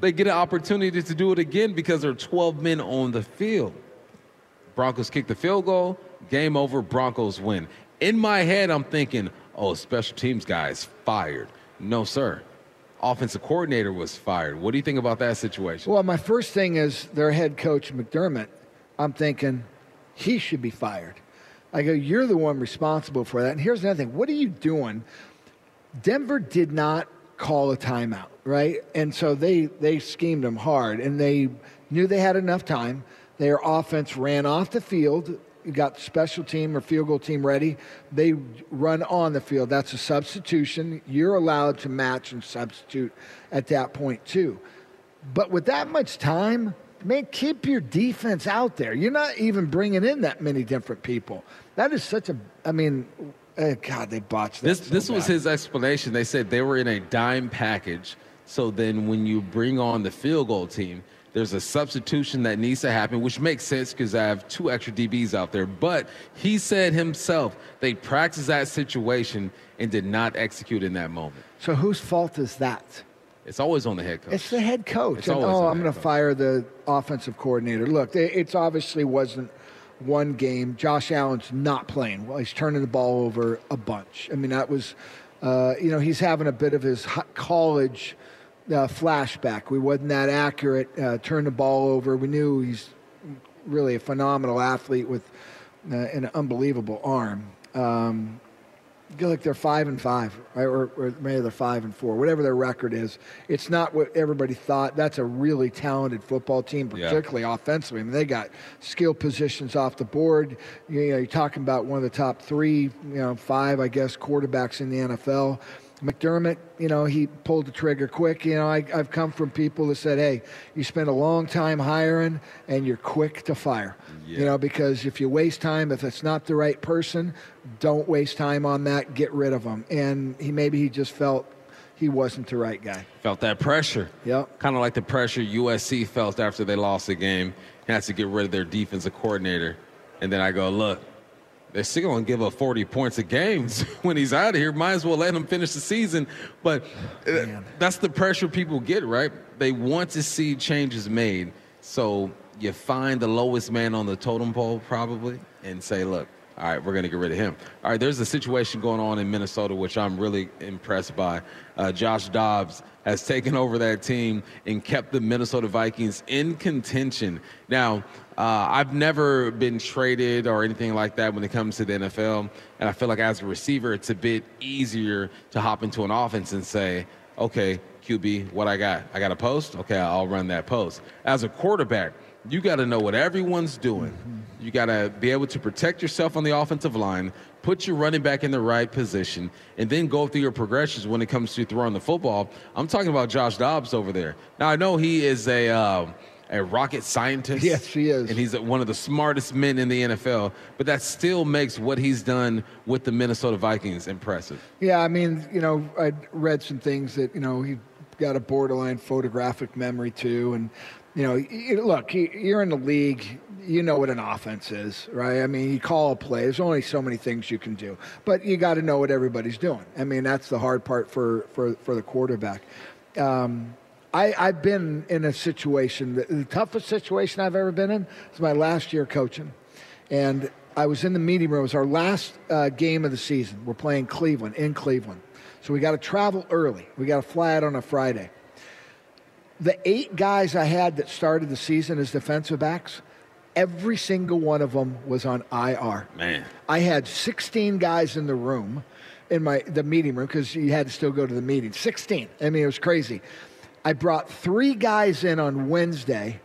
they get an opportunity to do it again because there are 12 men on the field. Broncos kick the field goal, game over, Broncos win. In my head, I'm thinking, oh, special teams guys fired. No, sir. Offensive coordinator was fired. What do you think about that situation? Well, my first thing is their head coach, McDermott. I'm thinking, he should be fired. I go, you're the one responsible for that. And here's another thing what are you doing? Denver did not call a timeout, right? And so they, they schemed them hard and they knew they had enough time. Their offense ran off the field, got special team or field goal team ready. They run on the field. That's a substitution. You're allowed to match and substitute at that point, too. But with that much time, man, keep your defense out there. You're not even bringing in that many different people. That is such a, I mean, uh, God, they botched that. This, so this bad. was his explanation. They said they were in a dime package. So then when you bring on the field goal team, there's a substitution that needs to happen, which makes sense because I have two extra DBs out there. But he said himself they practiced that situation and did not execute in that moment. So whose fault is that? It's always on the head coach. It's the head coach. It's and, oh, I'm going to fire the offensive coordinator. Look, it it's obviously wasn't one game. Josh Allen's not playing well. He's turning the ball over a bunch. I mean, that was, uh, you know, he's having a bit of his college uh, flashback. We wasn't that accurate. Uh, turned the ball over. We knew he's really a phenomenal athlete with uh, an unbelievable arm. Um, like they're five and five, right? or, or, maybe they're five and four, whatever their record is. It's not what everybody thought. That's a really talented football team, particularly yeah. offensively. I mean, they got skill positions off the board. You know, you're talking about one of the top three, you know, five, I guess, quarterbacks in the NFL. McDermott, you know, he pulled the trigger quick. You know, I, have come from people that said, hey, you spend a long time hiring and you're quick to fire. Yeah. You know, because if you waste time, if it's not the right person, don't waste time on that. Get rid of them. And he maybe he just felt he wasn't the right guy. Felt that pressure. Yep. Kind of like the pressure USC felt after they lost the game. He has to get rid of their defensive coordinator. And then I go, look, they're still going to give up 40 points a game when he's out of here. Might as well let him finish the season. But uh, that's the pressure people get, right? They want to see changes made. So you find the lowest man on the totem pole, probably, and say, look, all right, we're going to get rid of him. All right, there's a situation going on in Minnesota, which I'm really impressed by. Uh, Josh Dobbs has taken over that team and kept the Minnesota Vikings in contention. Now, uh, I've never been traded or anything like that when it comes to the NFL. And I feel like as a receiver, it's a bit easier to hop into an offense and say, okay, QB, what I got? I got a post? Okay, I'll run that post. As a quarterback, you got to know what everyone's doing. You got to be able to protect yourself on the offensive line, put your running back in the right position, and then go through your progressions when it comes to throwing the football. I'm talking about Josh Dobbs over there. Now, I know he is a. Uh, a rocket scientist. Yes, he is. And he's one of the smartest men in the NFL. But that still makes what he's done with the Minnesota Vikings impressive. Yeah, I mean, you know, I read some things that, you know, he got a borderline photographic memory too. And, you know, look, you're in the league. You know what an offense is, right? I mean, you call a play. There's only so many things you can do, but you got to know what everybody's doing. I mean, that's the hard part for for for the quarterback. Um, I, have been in a situation, the, the, toughest situation I've ever been in is my last year coaching. And I was in the meeting room. It was our last uh, game of the season. We're playing Cleveland, in Cleveland. So we got to travel early. We got to fly out on a Friday. The eight guys I had that started the season as defensive backs, every single one of them was on IR. Man. I had 16 guys in the room, in my the meeting room, because you had to still go to the meeting. 16. I mean, it was crazy. I brought three guys in on Wednesday,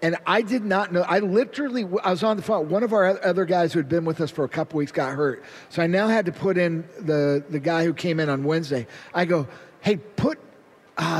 and I did not know. I literally, I was on the phone. One of our other guys who had been with us for a couple weeks got hurt, so I now had to put in the the guy who came in on Wednesday. I go, hey, put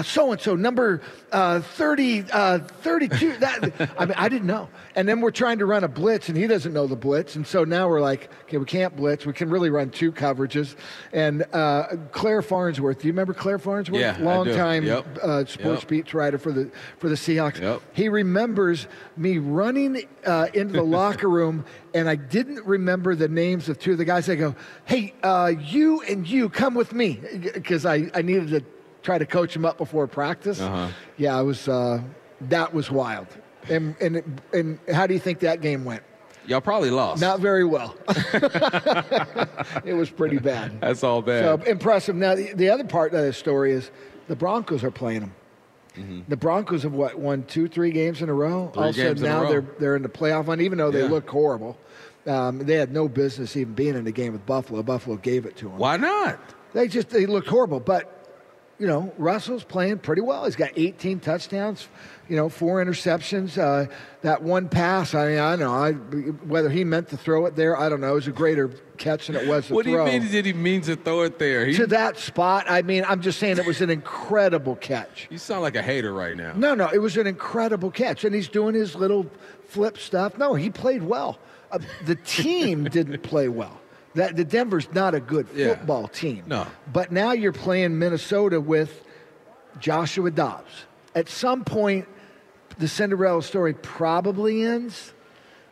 so and so, number uh, 30, uh, 32. That, I mean, I didn't know. And then we're trying to run a blitz, and he doesn't know the blitz. And so now we're like, okay, we can't blitz. We can really run two coverages. And uh, Clare Farnsworth, do you remember Clare Farnsworth? Yeah, Long time yep. Uh, sports yep. beat writer for the, for the Seahawks. Yep. He remembers me running uh, into the locker room, and I didn't remember the names of two of the guys. I go, hey, uh, you and you, come with me. Because I, I needed to try to coach him up before practice. Uh-huh. Yeah, I was. Uh, that was wild. And and and how do you think that game went? Y'all probably lost. Not very well. it was pretty bad. That's all bad. So impressive. Now the, the other part of the story is the Broncos are playing them. Mm-hmm. The Broncos have what won two, three games in a row. Three All of a sudden now they're they're in the playoff hunt, even though they yeah. look horrible. Um, they had no business even being in the game with Buffalo. Buffalo gave it to them. Why not? They just they looked horrible. But you know, Russell's playing pretty well. He's got 18 touchdowns, you know, four interceptions. Uh, that one pass, I mean, I don't know I, whether he meant to throw it there. I don't know. It was a greater catch than it was what throw. What do you mean? Did he mean to throw it there? He... To that spot. I mean, I'm just saying it was an incredible catch. You sound like a hater right now. No, no, it was an incredible catch, and he's doing his little flip stuff. No, he played well. Uh, the team didn't play well. That the Denver's not a good football yeah. team. No. But now you're playing Minnesota with Joshua Dobbs. At some point, the Cinderella story probably ends.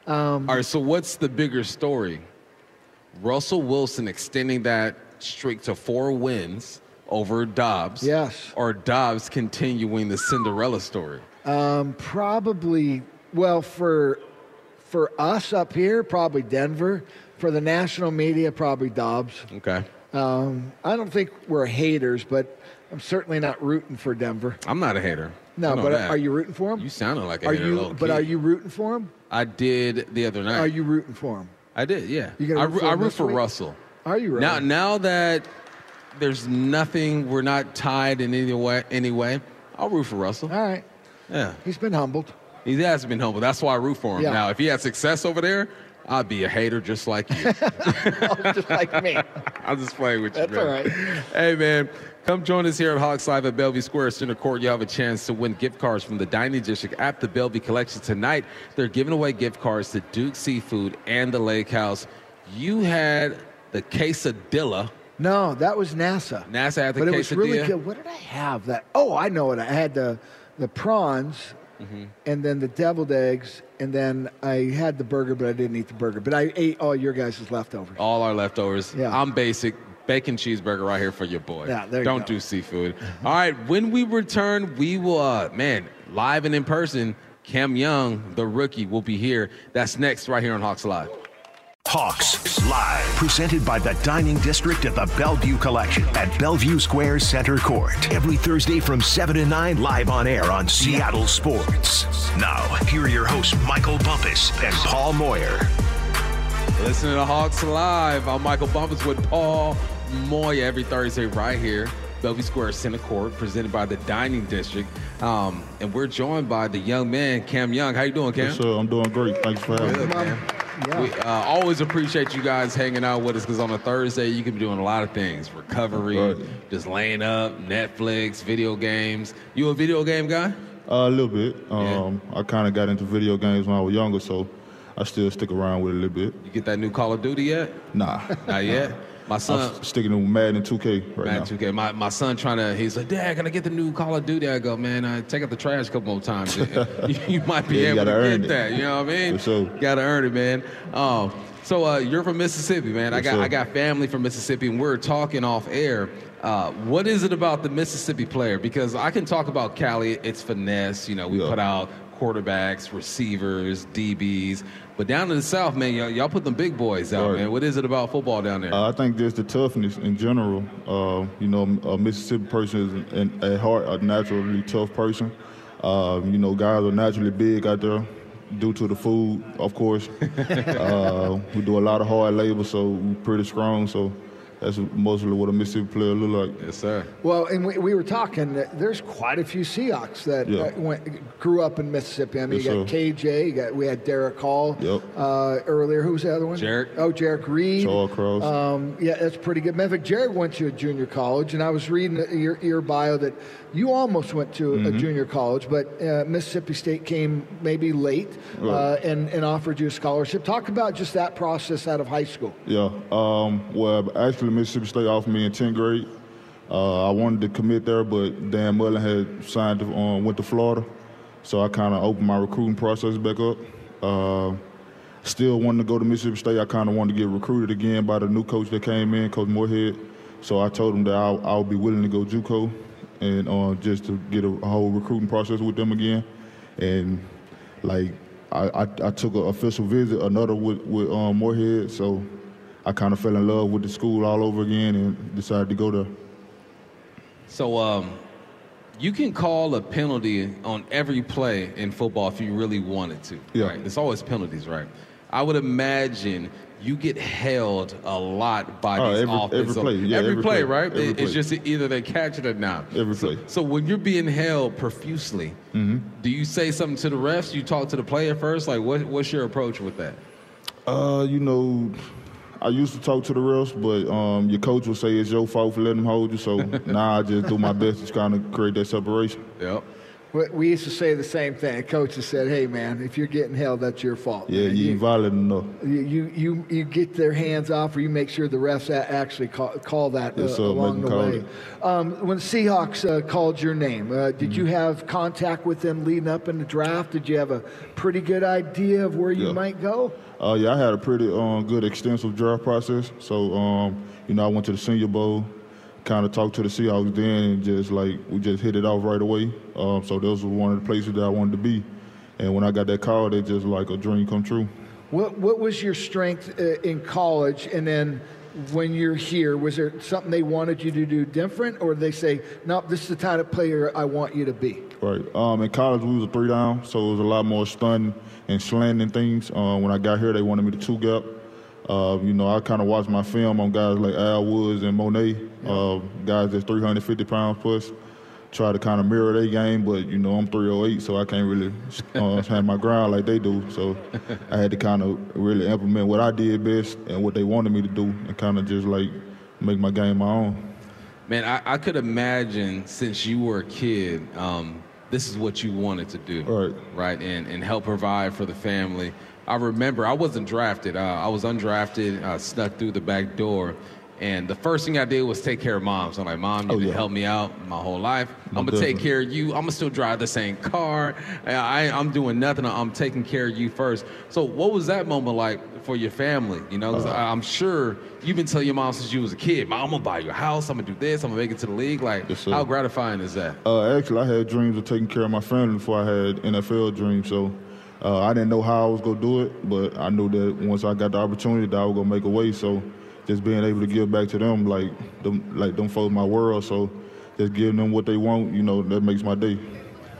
Um, All right. So what's the bigger story? Russell Wilson extending that streak to four wins over Dobbs. Yes. Or Dobbs continuing the Cinderella story. Um, probably. Well, for for us up here, probably Denver. For the national media, probably Dobbs. Okay. Um, I don't think we're haters, but I'm certainly not rooting for Denver. I'm not a hater. No, but that. are you rooting for him? You sounded like a are hater. you? But are you rooting for him? I did the other night. Are you rooting for him? I did. Yeah. You gonna I, root for I root for? Russell. Are you? Now, now that there's nothing, we're not tied in any way. Anyway, I'll root for Russell. All right. Yeah, He's been humbled. he has been humble. That's why I root for him. Yeah. Now, if he had success over there, I'd be a hater just like you. just like me. I'm just playing with you. That's man. all right. Hey, man, come join us here at Hawks Live at Bellevue Square Center Court. You have a chance to win gift cards from the Dining District at the Bellevue Collection tonight. They're giving away gift cards to Duke Seafood and the Lake House. You had the quesadilla. No, that was NASA. NASA had the but it was really good. What did I have? That oh, I know what I had the the prawns, Mm-hmm. and then the deviled eggs, and then I had the burger, but I didn't eat the burger. But I ate all your guys' leftovers. All our leftovers. Yeah. I'm basic. Bacon cheeseburger right here for your boy. Yeah, there you Don't do seafood. All right, when we return, we will, uh, man, live and in person, Cam Young, the rookie, will be here. That's next right here on Hawks Live. Hawks Live, presented by the Dining District at the Bellevue Collection at Bellevue Square Center Court. Every Thursday from 7 to 9, live on air on Seattle Sports. Now, here are your hosts, Michael Bumpus and Paul Moyer. Listening to the Hawks Live. I'm Michael Bumpus with Paul Moyer every Thursday right here, Bellevue Square Center Court, presented by the Dining District. Um, and we're joined by the young man, Cam Young. How you doing, Cam? Yes, sir. I'm doing great. Thanks for having Good, me. man. Yeah. We uh, always appreciate you guys hanging out with us because on a Thursday you can be doing a lot of things: recovery, Right. just laying up, Netflix, video games. You a video game guy? Uh, a little bit. Um, I kind of got into video games when I was younger, so I still stick around with it a little bit. You get that new Call of Duty yet? Nah. Not yet. My son, I'm sticking to Madden 2K right Man, now. 2K. My, my son trying to, he's like, Dad, can I get the new Call of Duty? I go, man, I take out the trash a couple more times. you, you might be Yeah, able earn get it. that. You know what I mean? For sure. Got to earn it, man. Um, so uh, you're from Mississippi, man. I got sir. I got family from Mississippi, and we're talking off air. Uh, what is it about the Mississippi player? Because I can talk about Cali, it's finesse. You know, we Yeah. put out quarterbacks, receivers, DBs. But down in the South, man, y'all, y'all put them big boys out, Right. man. What is it about football down there? Uh, I think just the toughness in general. Uh, you know, a Mississippi person is in, at heart a naturally tough person. Um, you know, guys are naturally big out there due to the food, of course. uh, we do a lot of hard labor, so we're pretty strong. So that's mostly what a Mississippi player look like. yes, sir. Well, and we, we were talking. There's quite a few Seahawks that Yeah. uh, went, grew up in Mississippi. I mean, Yes, you got sir. KJ. You got we had Derick Hall Yep. uh, earlier. Who was the other one? Jarran. Oh, Jarran Reed. Charles Cross. Um, yeah, that's pretty good. Matter of fact, Jared went to a junior college, and I was reading your, your bio that you almost went to Mm-hmm. a junior college, but uh, Mississippi State came maybe late uh, and, and offered you a scholarship. Talk about just that process out of high school. Yeah. Um, well, actually, Mississippi State offered me in 10th grade. Uh, I wanted to commit there, but Dan Mullen had signed to, um, went to Florida, so I kind of opened my recruiting process back up. Uh, still wanted to go to Mississippi State. I kind of wanted to get recruited again by the new coach that came in, Coach Moorhead. So I told him that I'll, I'll be willing to go JUCO and uh, just to get a, a whole recruiting process with them again. And like I, I, I took an official visit, another with, with um, Moorhead, so I kind of fell in love with the school all over again and decided to go there. So um, you can call a penalty on every play in football if you really wanted to. Yeah. Right? It's always penalties, right? I would imagine you get held a lot by Oh, these every- every play. Yeah, every, every play, play. right? Every It- It's play. just either they catch it or not. Every so, play. So when you're being held profusely, Mm-hmm. do you say something to the refs? You talk to the player first. Like, what, what's your approach with that? Uh, you know, I used to talk to the refs, but um, your coach will say it's your fault for letting them hold you. So now I just do my best to kind of create that separation. Yep. We- We used to say the same thing. Coaches said, "Hey, man, if you're getting held, that's your fault." Yeah, man. you ain't violent enough. You, you, you, you get their hands off, or you make sure the refs actually call, call that uh, Yes, sir, along the way. Um, when the Seahawks uh, called your name, uh, did Mm-hmm. you have contact with them leading up in the draft? Did you have a pretty good idea of where you Yeah. might go? Uh, yeah, I had a pretty um, good extensive draft process. So, um, you know, I went to the Senior Bowl, kind of talked to the Seahawks then, and just like we just hit it off right away. Um, so those were one of the places that I wanted to be. And when I got that call, it just like a dream come true. What what was your strength uh, in college, and then when you're here, was there something they wanted you to do different, or did they say, "No, this is the type of player I want you to be"? Right. Um, in college, we was a three down, so it was a lot more stun and slanting things. Uh, when I got here, they wanted me to two gap. Uh, you know, I kind of watched my film on guys like Al Woods and Mone, uh, guys that's 350 pounds plus. Try to kind of mirror their game, but you know I'm 308, so I can't really uh, stand my ground like they do. So I had to kind of really implement what I did best and what they wanted me to do, and kind of just like make my game my own. Man, I, I could imagine since you were a kid, um, this is what you wanted to do, Right. Right, and and help provide for the family. I remember I wasn't drafted. Uh, I was undrafted. I snuck through the back door, and the first thing I did was take care of mom. So I'm like, Mom, you Oh, yeah. helped me out my whole life. No, I'm gonna take care of you. I'm gonna still drive the same car. I, I'm doing nothing. I'm taking care of you first. So what was that moment like for your family? You know, 'cause I- I'm sure you've been telling your mom since you was a kid, Mom, I'm gonna buy you a house. I'm gonna do this. I'm gonna make it to the league. Like, Yes, how gratifying is that? Uh, actually, I had dreams of taking care of my family before I had NFL dreams. So uh, I didn't know how I was gonna do it, but I knew that once I got the opportunity, that I was gonna make a way. So just being able to give back to them, like them, like them folks, my world. So just giving them what they want, you know, that makes my day.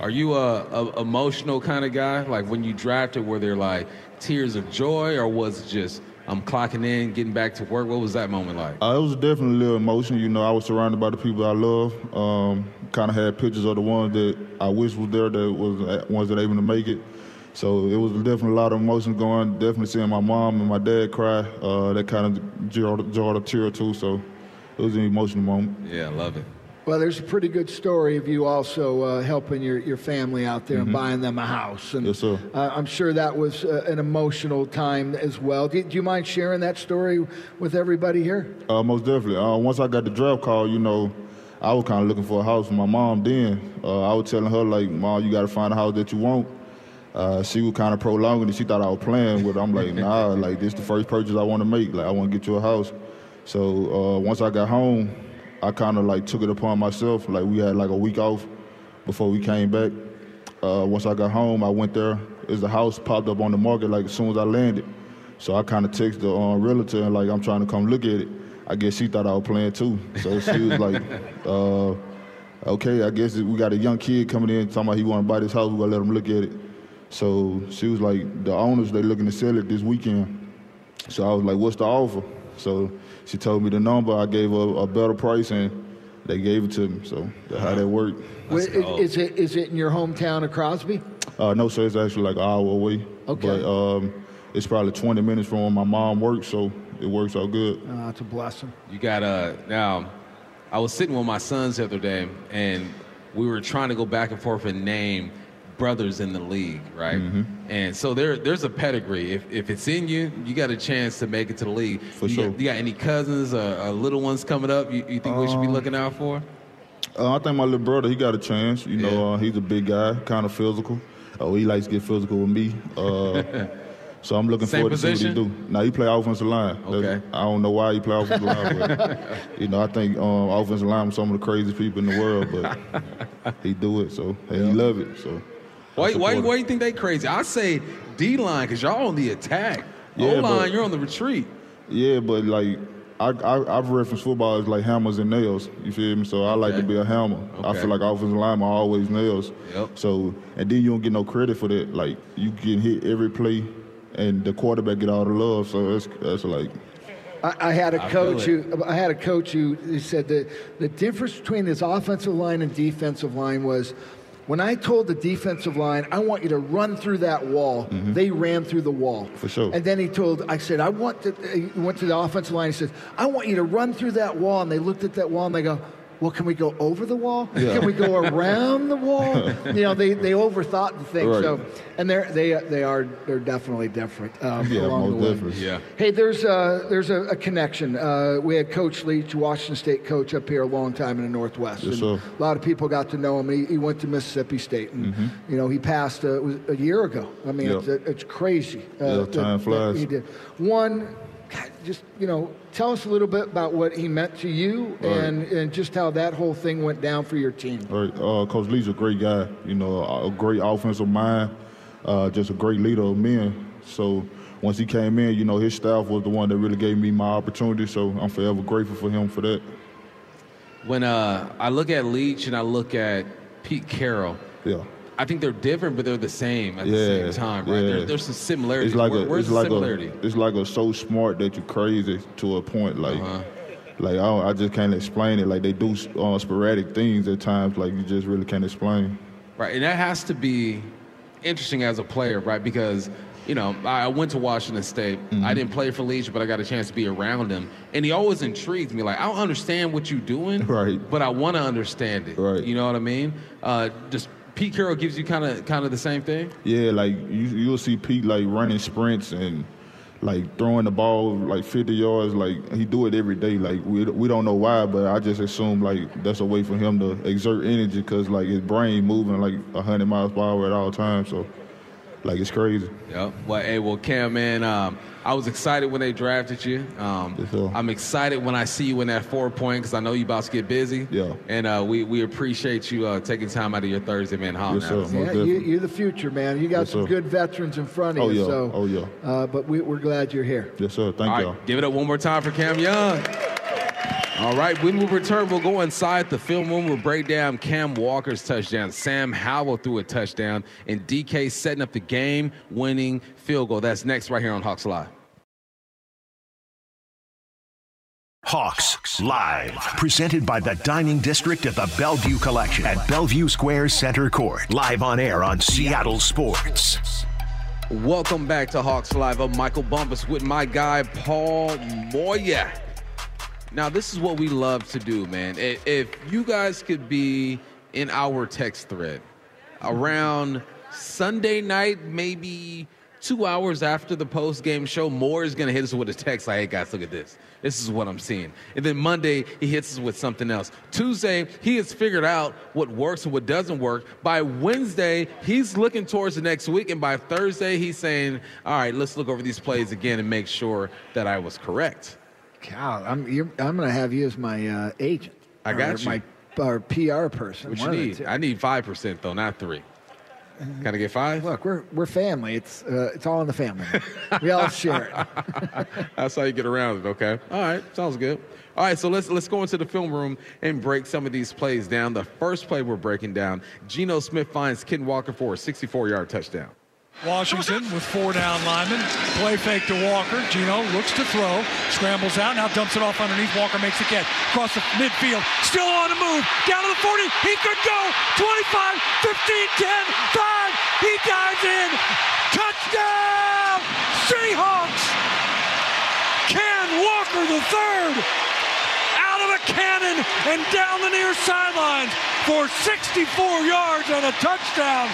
Are you a, a emotional kind of guy? Like when you drafted, were there like tears of joy, or was it just I'm clocking in, getting back to work? What was that moment like? Uh, it was definitely a little emotion. You know, I was surrounded by the people I love. Um, kind of had pictures of the ones that I wish was there, that was the ones that able to make it. So it was definitely a lot of emotions going. Definitely seeing my mom and my dad cry. Uh, that kind of jarred, jarred a tear too. So it was an emotional moment. Yeah, I love it. Well, there's a pretty good story of you also uh, helping your, your family out there and buying them a house. And Yes, sir. Uh, I'm sure that was uh, an emotional time as well. Do, do you mind sharing that story with everybody here? Uh, most definitely. Uh, once I got the draft call, you know, I was kind of looking for a house for my mom. Then uh, I was telling her like, "Mom, you got to find a house that you want." Uh, she was kind of prolonging it. She thought I was playing with. her. I'm like, "Nah, like this the first purchase I want to make. Like I want to get you a house." So uh, once I got home, I kind of like took it upon myself. Like we had like a week off before we came back. Uh, once I got home, I went there. Is the house popped up on the market like as soon as I landed. So I kind of texted the uh, realtor and like I'm trying to come look at it. I guess she thought I was playing too. So she was like, uh, "Okay, I guess we got a young kid coming in talking about he want to buy this house. We're gonna let him look at it." So she was like, "The owners they looking to sell it this weekend." So I was like, "What's the offer?" So she told me the number. I gave her a better price and they gave it to me. So that's how that worked. Wait, go. Is it is it in your hometown of Crosby? Uh, no, sir, it's actually like an hour away. Okay. But um, it's probably 20 minutes from where my mom works, so it works out good. Uh, it's a blessing. You got uh now. I was sitting with my sons the other day, and we were trying to go back and forth and name brothers in the league, right? Mm-hmm. And so there, there's a pedigree. If, if it's in you, you got a chance to make it to the league. For you sure. Got, you got any cousins or, or little ones coming up? You, you think we should be Um, looking out for? Uh, I think my little brother, he got a chance. You know, Yeah. uh, he's a big guy, kind of physical. Oh, he likes to get physical with me. Uh, so I'm looking Same forward to see what he do. Now he play offensive line. That's- Okay. I don't know why he play offensive line, but you know, I think um, offensive line is some of the craziest people in the world, but he do it. So and he love it. So Why, why, support why you think they crazy? I say D line because y'all on the attack. Yeah, o line, you're on the retreat. Yeah, but like I, I I've referenced football as like hammers and nails. You feel me? So I like to be a hammer. I feel like offensive linemen are always nails. Yep. So and then you don't get no credit for that. Like you get hit every play, and the quarterback get all the love. So that's that's like I, I had a I coach who I had a coach who, who said that the difference between his offensive line and defensive line was when I told the defensive line, I want you to run through that wall, they ran through the wall. Mm-hmm. For sure. And then he told, I said, I want to, he went to the offensive line, he said, I want you to run through that wall. And they looked at that wall and they go, well, can we go over the wall? Yeah. Can we go around the wall? you know, they, they overthought the thing. Right. So, and they're, they, they are, they're definitely different um, yeah, along most the way. definitely. Yeah. Hey, there's a, there's a, a connection. Uh, we had Coach Leach, Washington State coach, up here a long time in the Northwest. Yes, and. A lot of people got to know him. He, he went to Mississippi State, and you know he passed uh, it was a year ago. I mean, Mm-hmm. Yep. it's, it's crazy. Uh, Yeah, time that flies. he did one. God, Just you know, tell us a little bit about what he meant to you, Right. and and just how that whole thing went down for your team. Right. Uh, Coach Lee's a great guy. You know, a, a great offensive mind, uh, just a great leader of men. So once he came in, you know, his staff was the one that really gave me my opportunity. So I'm forever grateful for him for that. When uh, I look at Leach and I look at Pete Carroll, Yeah. I think they're different, but they're the same at the same time, right? yeah. There, there's some similarities. It's like Where- a, where's it's like similarity? a, it's like a so smart that you're crazy to a point. Like, Uh-huh. like I, don't- I just can't explain it. Like they do uh, sporadic things at times. Like you just really can't explain. Right, and that has to be interesting as a player, right? Because you know, I went to Washington State. Mm-hmm. I didn't play for Leach, but I got a chance to be around him, and he always intrigues me. Like, I don't understand what you're doing, Right. But I want to understand it. Right. You know what I mean? Uh, just Pete Carroll gives you kind of kind of the same thing. Yeah, like you you'll see Pete like running sprints and like throwing the ball like 50 yards. Like he do it every day. Like we we don't know why, but I just assume like that's a way for him to exert energy because like his brain moving like 100 miles per hour at all times. So like it's crazy. Yep. Well, hey, well, Cam, man, um, I was excited when they drafted you. Um, Yes. I'm excited when I see you in that four point because I know you about to get busy. Yeah. And uh, we we appreciate you uh, taking time out of your Thursday, man. hollering Yes, sir. Yeah, you, you're the future, man. You got Yes, some sir. good veterans in front of Oh, you. yeah. So, Oh, yeah. Uh, but we, we're glad you're here. Yes, sir. Thank All y'all. right, give it up one more time for Cam Young. All right, when we return, we'll go inside the film room. We'll break down Cam Walker's touchdown, Sam Howell threw a touchdown, and DK setting up the game-winning field goal. That's next right here on Hawks Live. Hawks Live, presented by the Dining District at the Bellevue Collection at Bellevue Square Center Court. Live on air on Seattle Sports. Welcome back to Hawks Live. I'm Michael Bumpus with my guy Paul Moyer. Now, this is what we love to do, man. If you guys could be in our text thread around Sunday night, maybe two hours after the post game show, Moyer is going to hit us with a text like, hey, guys, look at this. This is what I'm seeing. And then Monday, he hits us with something else. Tuesday, he has figured out what works and what doesn't work. By Wednesday, he's looking towards the next week. And by Thursday, he's saying, all right, let's look over these plays again and make sure that I was correct. God, I'm, you're, I'm going to have you as my uh, agent. I got or you. My or PR person. What you one of the need? I need 5%, though, not 3 Can I get 5 Look, we're we're family. It's uh, it's all in the family. we all share it. That's how you get around it. Okay. All right. Sounds good. All right. So let's let's go into the film room and break some of these plays down. The first play we're breaking down: Geno Smith finds Ken Walker for a 64-yard touchdown. Washington with four down linemen. Play fake to Walker. Geno looks to throw. Scrambles out. Now dumps it off underneath. Walker makes the catch. Across the midfield. Still on the move. Down to the 40. He could go. 25, 15, 10, 5. He dives in. Touchdown! Seahawks! Ken Walker the third a cannon and down the near sidelines for 64 yards and a touchdown.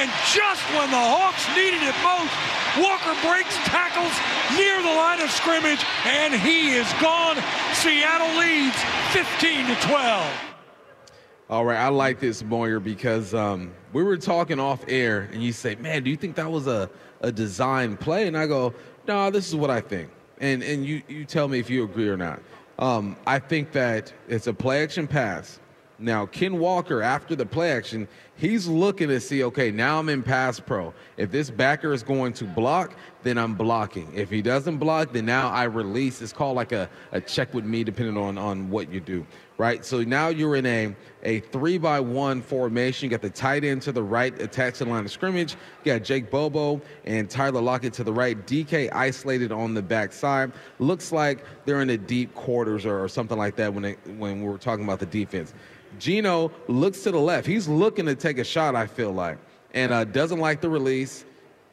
And just when the Hawks needed it most, Walker breaks tackles near the line of scrimmage, and he is gone. Seattle leads 15 to 12. All right, I like this Moyer because um, we were talking off air, and you say, "Man, do you think that was a, a design play?" And I go, "No, this is what I think." And and you you tell me if you agree or not. Um, I think that it's a play action pass. Now, Ken Walker, after the play action, he's looking to see, okay, now I'm in pass pro. If this backer is going to block, then I'm blocking. If he doesn't block, then now I release. It's called like a, a check with me, depending on, on what you do, right? So now you're in a, a three by one formation. You got the tight end to the right, attached to the line of scrimmage. You got Jake Bobo and Tyler Lockett to the right. DK isolated on the backside. Looks like they're in the deep quarters or, or something like that when, they, when we're talking about the defense. Geno looks to the left. He's looking to take a shot, I feel like, and uh, doesn't like the release.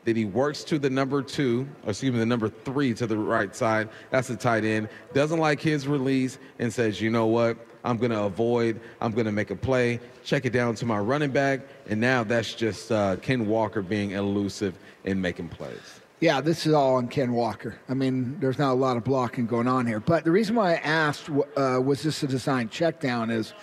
Then he works to the number two, or excuse me, the number three to the right side. That's the tight end. Doesn't like his release and says, you know what? I'm going to avoid. I'm going to make a play. Check it down to my running back. And now that's just uh, Ken Walker being elusive and making plays. Yeah, this is all on Ken Walker. I mean, there's not a lot of blocking going on here. But the reason why I asked, uh, was this a design check down, is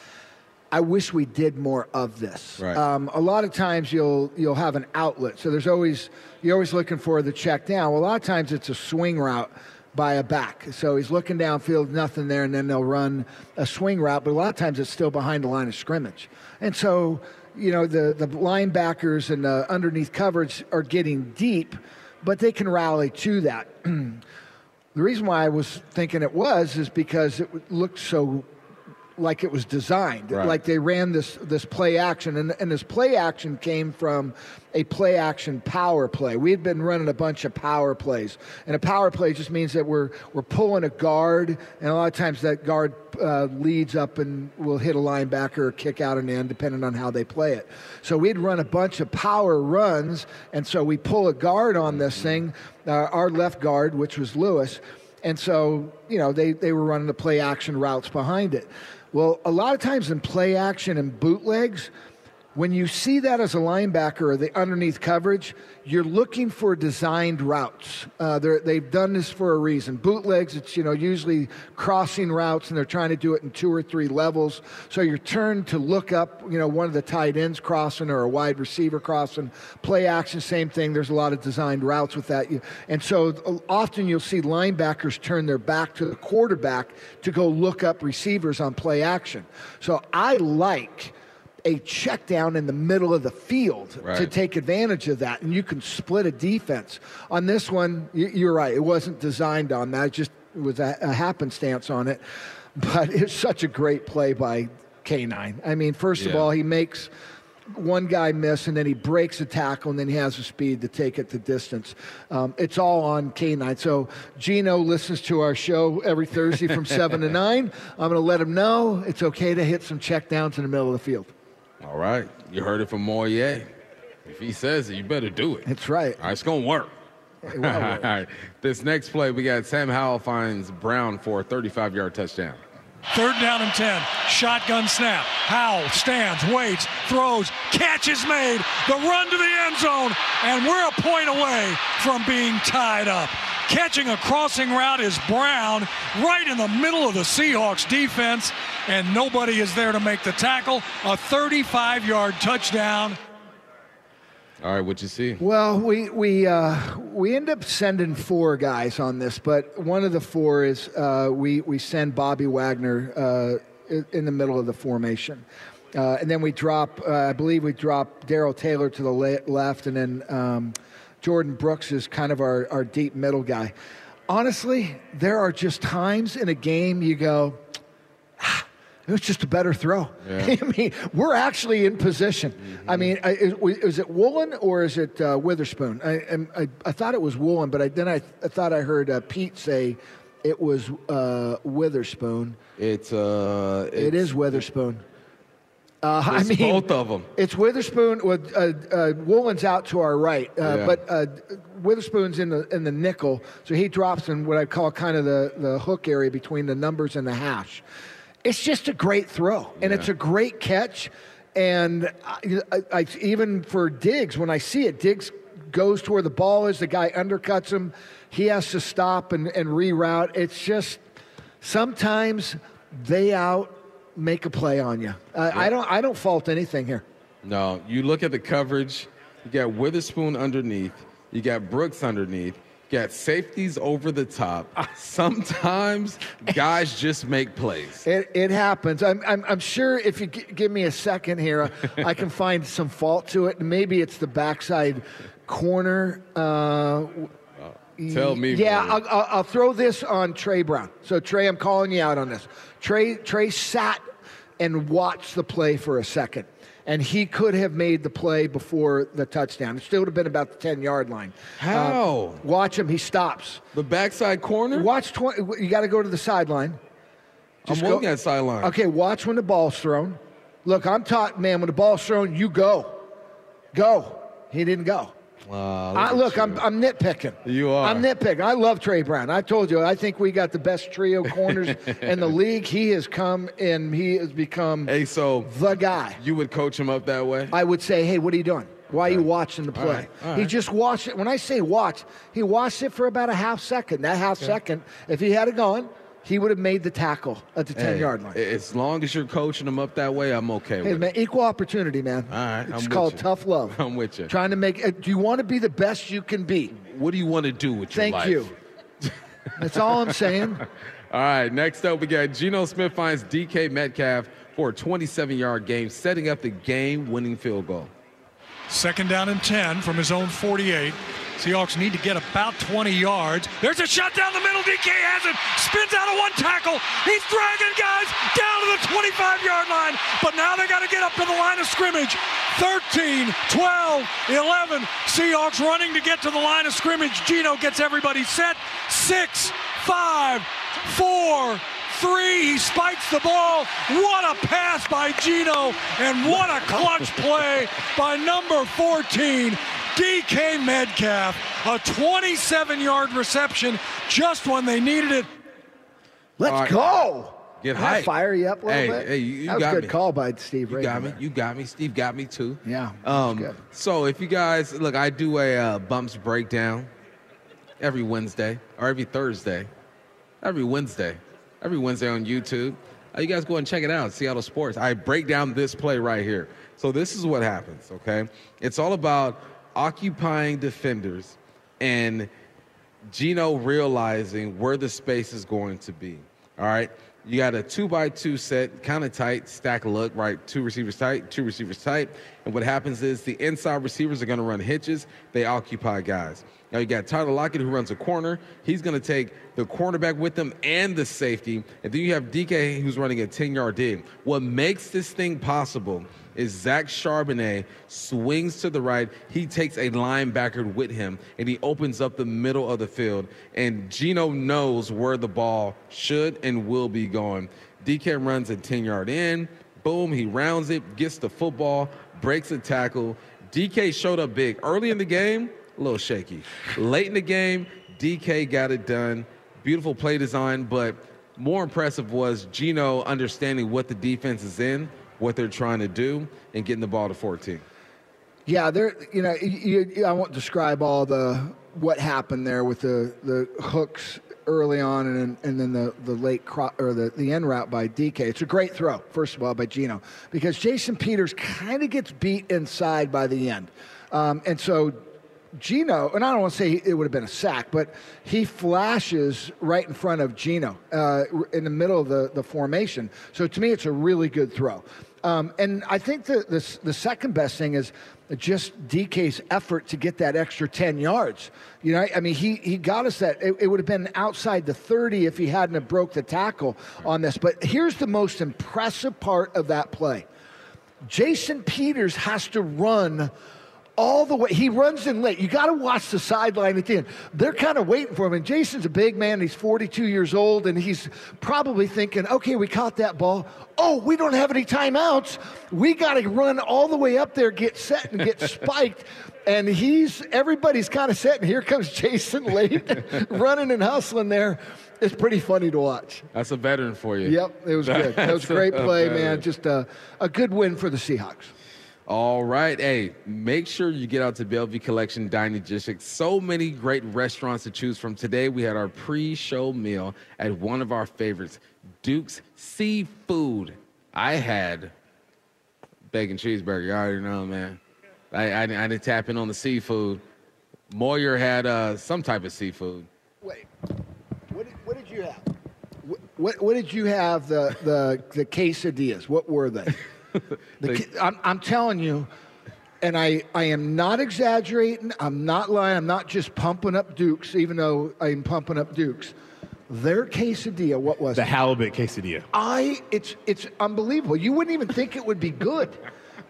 I wish we did more of this. Right. Um, a lot of times you'll you'll have an outlet, so there's always you're always looking for the check down. Well, a lot of times it's a swing route by a back, so he's looking downfield, nothing there, and then they'll run a swing route. But a lot of times it's still behind the line of scrimmage, and so you know the the linebackers and the underneath coverage are getting deep but they can rally to that. the reason why I was thinking it was is because it looked so like it was designed. Right. Like they ran this this play action, and, and this play action came from a play action power play. We had been running a bunch of power plays, and a power play just means that we're we're pulling a guard, and a lot of times that guard uh, leads up and will hit a linebacker or kick out an end, depending on how they play it. So we'd run a bunch of power runs, and so we pull a guard on this thing, uh, our left guard, which was Lewis. And so, you know, they, they were running the play action routes behind it. Well, a lot of times in play action and bootlegs, when you see that as a linebacker or the underneath coverage, you're looking for designed routes. Uh, they've done this for a reason. Bootlegs, it's you know usually crossing routes, and they're trying to do it in two or three levels. So you're turned to look up, you know, one of the tight ends crossing or a wide receiver crossing. Play action, same thing. There's a lot of designed routes with that. And so uh, often you'll see linebackers turn their back to the quarterback to go look up receivers on play action. So I like a check down in the middle of the field to take advantage of that, and you can split a defense. On this one, you- you're right; it wasn't designed on that; it just was a, a happenstance on it. But it's such a great play by K9. I mean, first of all, he makes one guy miss, and then he breaks a tackle, and then he has the speed to take it the distance. Um, it's all on K9. So Geno listens to our show every Thursday from seven to nine. I'm going to let him know it's okay to hit some check downs in the middle of the field. All right. You heard it from Moyer. If he says it, you better do it. That's right. All right, it's going to work. It will work. All right. This next play, we got Sam Howell finds Brown for a 35 yard touchdown. Third down and 10. Shotgun snap. Howell stands, waits, throws, catch is made. The run to the end zone, and we're a point away from being tied up. Catching a crossing route is Brown right in the middle of the Seahawks defense, and nobody is there to make the tackle. A 35 yard touchdown. All right, what you see? Well, we we uh, we end up sending four guys on this, but one of the four is uh, we we send Bobby Wagner uh, in the middle of the formation, uh, and then we drop. Uh, I believe we drop Darrell Taylor to the le- left, and then um, Jordyn Brooks is kind of our our deep middle guy. Honestly, there are just times in a game you go. "Ah, It was just a better throw. Yeah. I mean, we're actually in position. I mean, is, is it Woolen or is it uh, Witherspoon? I, I, I thought it was Woolen, but I, then I, I thought I heard uh, Pete say it was uh, Witherspoon. It's uh, it's, It is Witherspoon. Uh, I mean, both of 'em. It's Witherspoon. With uh, uh, Woolen's out to our right, uh, Yeah. but uh, Witherspoon's in the in the nickel, so he drops in what I call kind of the the hook area between the numbers and the hash. It's just a great throw, and it's a great catch. And I, I, I, even for Diggs, when I see it, Diggs goes to where the ball is. The guy undercuts him. He has to stop and, and reroute. It's just sometimes they out make a play on you. Uh, I don't. I don't fault anything here. No, you look at the coverage. You got Witherspoon underneath. You got Brooks underneath. Got safeties over the top. Sometimes guys just make plays. It, it happens. I'm, I'm, I'm sure if you g- give me a second here, I can find some fault to it. Maybe it's the backside corner. Uh, Tell me. Yeah, I'll, I'll, I'll throw this on Tre Brown. So Tre, I'm calling you out on this. Tre, Tre sat and watched the play for a second, and he could have made the play before the touchdown. It still would have been about the 10 yard line. Uh, How? watch him. He stops. the backside corner. Watch 20. You got to go to the sideline. I'm Just go- looking at sideline. Okay, watch when the ball's thrown. Look, I'm taught, man, when the ball's thrown, you go. Go. He didn't go. Uh, I, look. I'm, I'm nitpicking. You are. I'm nitpicking. I love Tre Brown. I told you, I think we got the best trio corners in the league. He has come and he has become Hey, so the guy. you would coach him up that way? I would say, hey, what are you doing? Why are you watching the play? right, all He just watched it. When I say watch, he watched it for about a half second. That half second, if he had it gone, he would have made the tackle at the 10 Hey, yard line. As long as you're coaching him up that way, I'm okay Hey with man, it. equal opportunity, man. All right, it's I'm with called tough love. I'm with you. Trying to make. Uh, do you want to be the best you can be? What do you want to do with your Thank life? you. That's all I'm saying. All right, next up we got Geno Smith finds DK Metcalf for a 27-yard game, setting up the game-winning field goal. Second down and 10 from his own 48. Seahawks need to get about 20 yards. There's a shot down the middle. DK has it. Spins out of one tackle. He's dragging guys down to the 25 yard line. But now they got to get up to the line of scrimmage. 13, 12, 11. Seahawks running to get to the line of scrimmage. Geno gets everybody set. Six, five, four, three. He spikes the ball. What a pass by Geno, and what a clutch play by number 14, DK Metcalf. A 27 yard reception just when they needed it. Let's All right. go. Get Can I fire you up a little Hey, bit? hey, you- you that was got a good me. call by Steve You Ray. got me. You got me. Steve got me too. Yeah, Um, good. so if you guys look, I do a uh, bumps breakdown every Wednesday or every Thursday, every Wednesday, every Wednesday on YouTube. Uh, you guys go and check it out, Seattle Sports. I break down this play right here. So this is what happens. Okay, it's all about occupying defenders and Geno realizing where the space is going to be. All right. You got a two by two set, kind of tight, stack look, right? Two receivers tight, two receivers tight. And what happens is the inside receivers are going to run hitches. They occupy guys. Now you got Tyler Lockett who runs a corner. He's going to take the cornerback with him and the safety. And then you have DK who's running a 10 yard dig. What makes this thing possible is Zach Charbonnet swings to the right. He takes a linebacker with him and he opens up the middle of the field. And Geno knows where the ball should and will be going. DK runs a 10 yard in. Boom, he rounds it, gets the football, breaks a tackle. DK showed up big. Early in the game, a little shaky. Late in the game, DK got it done. Beautiful play design, but more impressive was Geno understanding what the defense is in, what they're trying to do, and getting the ball to 14. Yeah, there. You know, you, you, I won't describe all the what happened there with the the hooks early on, and and then the the late cro- or the the end route by DK. It's a great throw, first of all, by Geno, because Jason Peters kind of gets beat inside by the end, um, and so. Geno, and I don't want to say it would have been a sack, but he flashes right in front of Geno uh, in the middle of the, the formation. So to me, it's a really good throw. Um, and I think the, the, the second best thing is just DK's effort to get that extra 10 yards. You know, I mean, he, he got us that. It, it would have been outside the 30 if he hadn't have broke the tackle on this. But here's the most impressive part of that play. Jason Peters has to run all the way. He runs in late. You got to watch the sideline at the end. They're kind of waiting for him. And Jason's a big man. He's 42 years old, and he's probably thinking, okay, we caught that ball. Oh, we don't have any timeouts. We got to run all the way up there, get set, and get spiked. And he's everybody's kind of set, and here comes Jason late, running and hustling there. It's pretty funny to watch. That's a veteran for you. Yep, it was good. That was a great play, man. Just a, a good win for the Seahawks. All right. Hey, make sure you get out to Bellevue Collection Dining District. So many great restaurants to choose from. Today, we had our pre show meal at one of our favorites, Duke's Seafood. I had bacon cheeseburger. You already know, man. I, I, I didn't tap in on the seafood. Moyer had uh, some type of seafood. Wait, what did, what did you have? What, what, what did you have? The, the, the quesadillas, what were they? The, ca- I'm, I'm telling you, and I, I am not exaggerating, I'm not lying, I'm not just pumping up Dukes, even though I'm pumping up Dukes. Their quesadilla, what was it? The it? halibut quesadilla. I, it's, it's unbelievable. You wouldn't even think it would be good.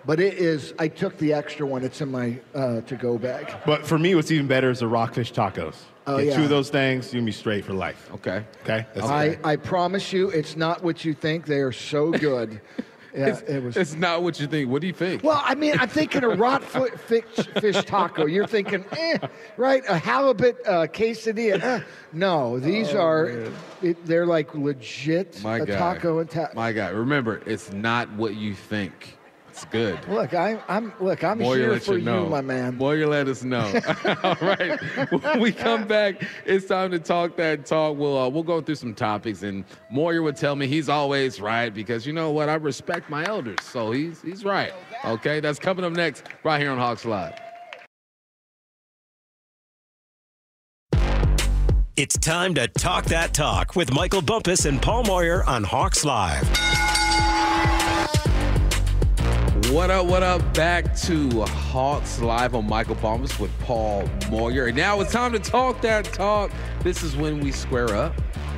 But it is, I took the extra one. It's in my uh, to go bag. But for me, what's even better is the rockfish tacos. Oh, Get yeah. two of those things, you'll be straight for life. Okay. Okay? That's I, it. I promise you, it's not what you think. They are so good. Yeah, It's, it was. it's not what you think. What do you think? Well, I mean, I'm thinking a rot foot fish, fish taco. You're thinking, eh, right? A halibut uh, quesadilla. Eh. No, these are, it, they're like legit My a guy. taco and taco. My God. Remember, it's not what you think. It's good. Look, I, I'm look. I'm Moyer here for you you, my man. Moyer let us know. All right. When we come back, it's time to talk that talk. We'll uh, we'll go through some topics, and Moyer would tell me he's always right because you know what? I respect my elders, so he's he's right. Okay, that's coming up next right here on Hawks Live. It's time to talk that talk with Michael Bumpus and Paul Moyer on Hawks Live. What up, what up? Back to Hawks Live on Michael Bumpus with Paul Moyer. And now it's time to talk that talk. This is when we square up.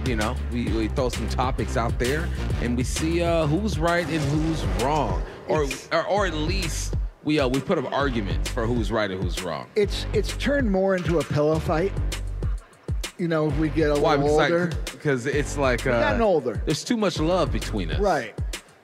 You know, we, we throw some topics out there and we see uh, who's right and who's wrong. Or, or, or at least we uh, we put up arguments for who's right and who's wrong. It's it's turned more into a pillow fight. You know, if we get a Why? little Because, older. because it's like uh, gotten older. There's too much love between us. Right.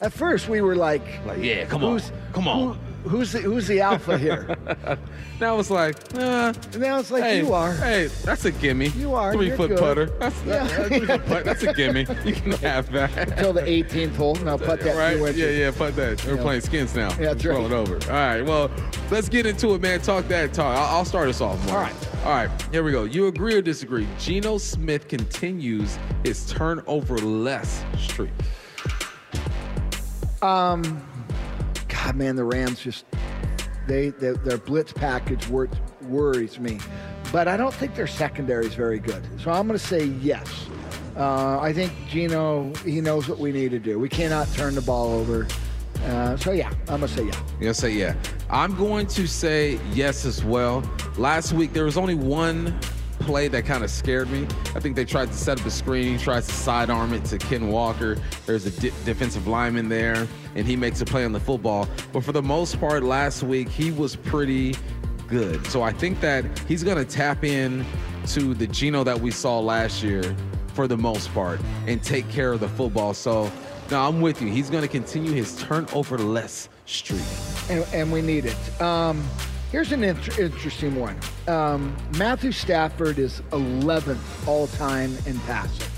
At first, we were like, Like, yeah, come on, who's, come on. who- who's the who's the alpha here? Now it's like, uh, and now it's like hey, you are. Hey, that's a gimme. You are, three foot good. putter. That's, Yeah. that- foot putt, that's a gimme. You can have that. Until the 18th hole, and I'll put that right? Yeah, yeah, put that. We're Yeah. playing skins now. Yeah, that's right. it over. All right, well, let's get into it, man. Talk that talk. I'll, I'll start us off. Mark. All right. All right, here we go. You agree or disagree? Geno Smith continues his turnover less streak. Um, God, man, the Rams just they, they their blitz package wor- worries me, but I don't think their secondary is very good. So I'm going to say yes. Uh, I think Geno he knows what we need to do. We cannot turn the ball over. Uh, so yeah, I'm to say yeah. You're gonna say yeah. I'm going to say yes as well. Last week there was only one play that kind of scared me. I think they tried to set up a screen, he tries to sidearm it to Ken Walker. There's a di- defensive lineman there, and he makes a play on the football. But for the most part, last week he was pretty good. So I think that he's gonna tap in to the Geno that we saw last year for the most part and take care of the football. So no, I'm with you. He's gonna continue his turnover less streak. and, and we need it. Um, here's an int- interesting one. Um, Matthew Stafford is 11th all time in passing.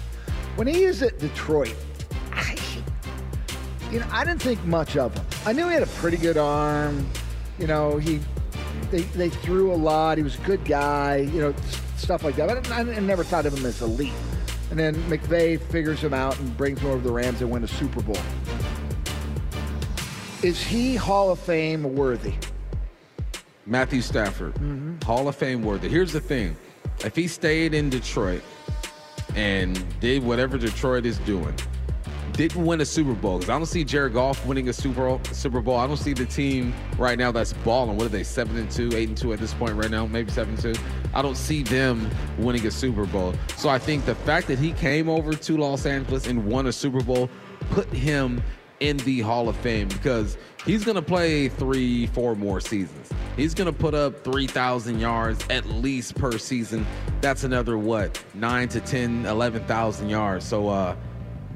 When he is at Detroit, I, you know, I didn't think much of him. I knew he had a pretty good arm. You know, he they, they threw a lot. He was a good guy. You know, stuff like that. But I, I never thought of him as elite. And then McVay figures him out and brings him over to the Rams and win a Super Bowl. Is he Hall of Fame worthy? Matthew Stafford, mm-hmm. Hall of Fame worthy. Here's the thing: if he stayed in Detroit and did whatever Detroit is doing, didn't win a Super Bowl because I don't see Jared Goff winning a Super Bowl. Super Bowl. I don't see the team right now that's balling. What are they? Seven and two, eight and two at this point right now, maybe seven and two. I don't see them winning a Super Bowl. So I think the fact that he came over to Los Angeles and won a Super Bowl put him in the Hall of Fame because he's going to play three, four more seasons. He's going to put up 3,000 yards at least per season. That's another, what, 9 to 10, 11,000 yards. So, uh,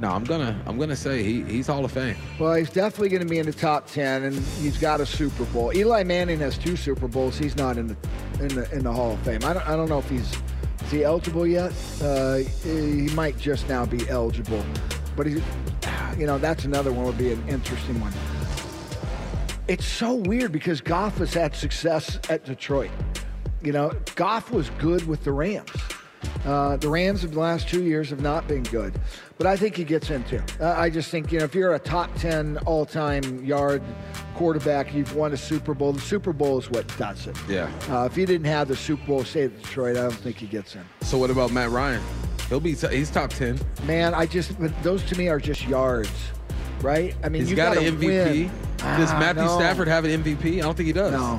no, I'm gonna I'm gonna say he, he's Hall of Fame. Well, he's definitely to be in the top ten, and he's got a Super Bowl. Eli Manning has two Super Bowls. He's not in the in the in the Hall of Fame. I don't, I don't know if he's is he eligible yet. Uh, he might just now be eligible, but he, you know that's another one would be an interesting one. It's so weird because Goff has had success at Detroit. You know, Goff was good with the Rams. Uh, the Rams of the last two years have not been good, but I think he gets into. Uh, I just think you know if you're a top ten all-time yard quarterback, you've won a Super Bowl. The Super Bowl is what does it. Yeah. Uh, if he didn't have the Super Bowl, say at Detroit, I don't think he gets in. So what about Matt Ryan? He'll be he's top ten. Man, I just those to me are just yards, right? I mean, He's you got an MVP. win. Does Ah, Matthew no. Stafford have an MVP? I don't think he does. No.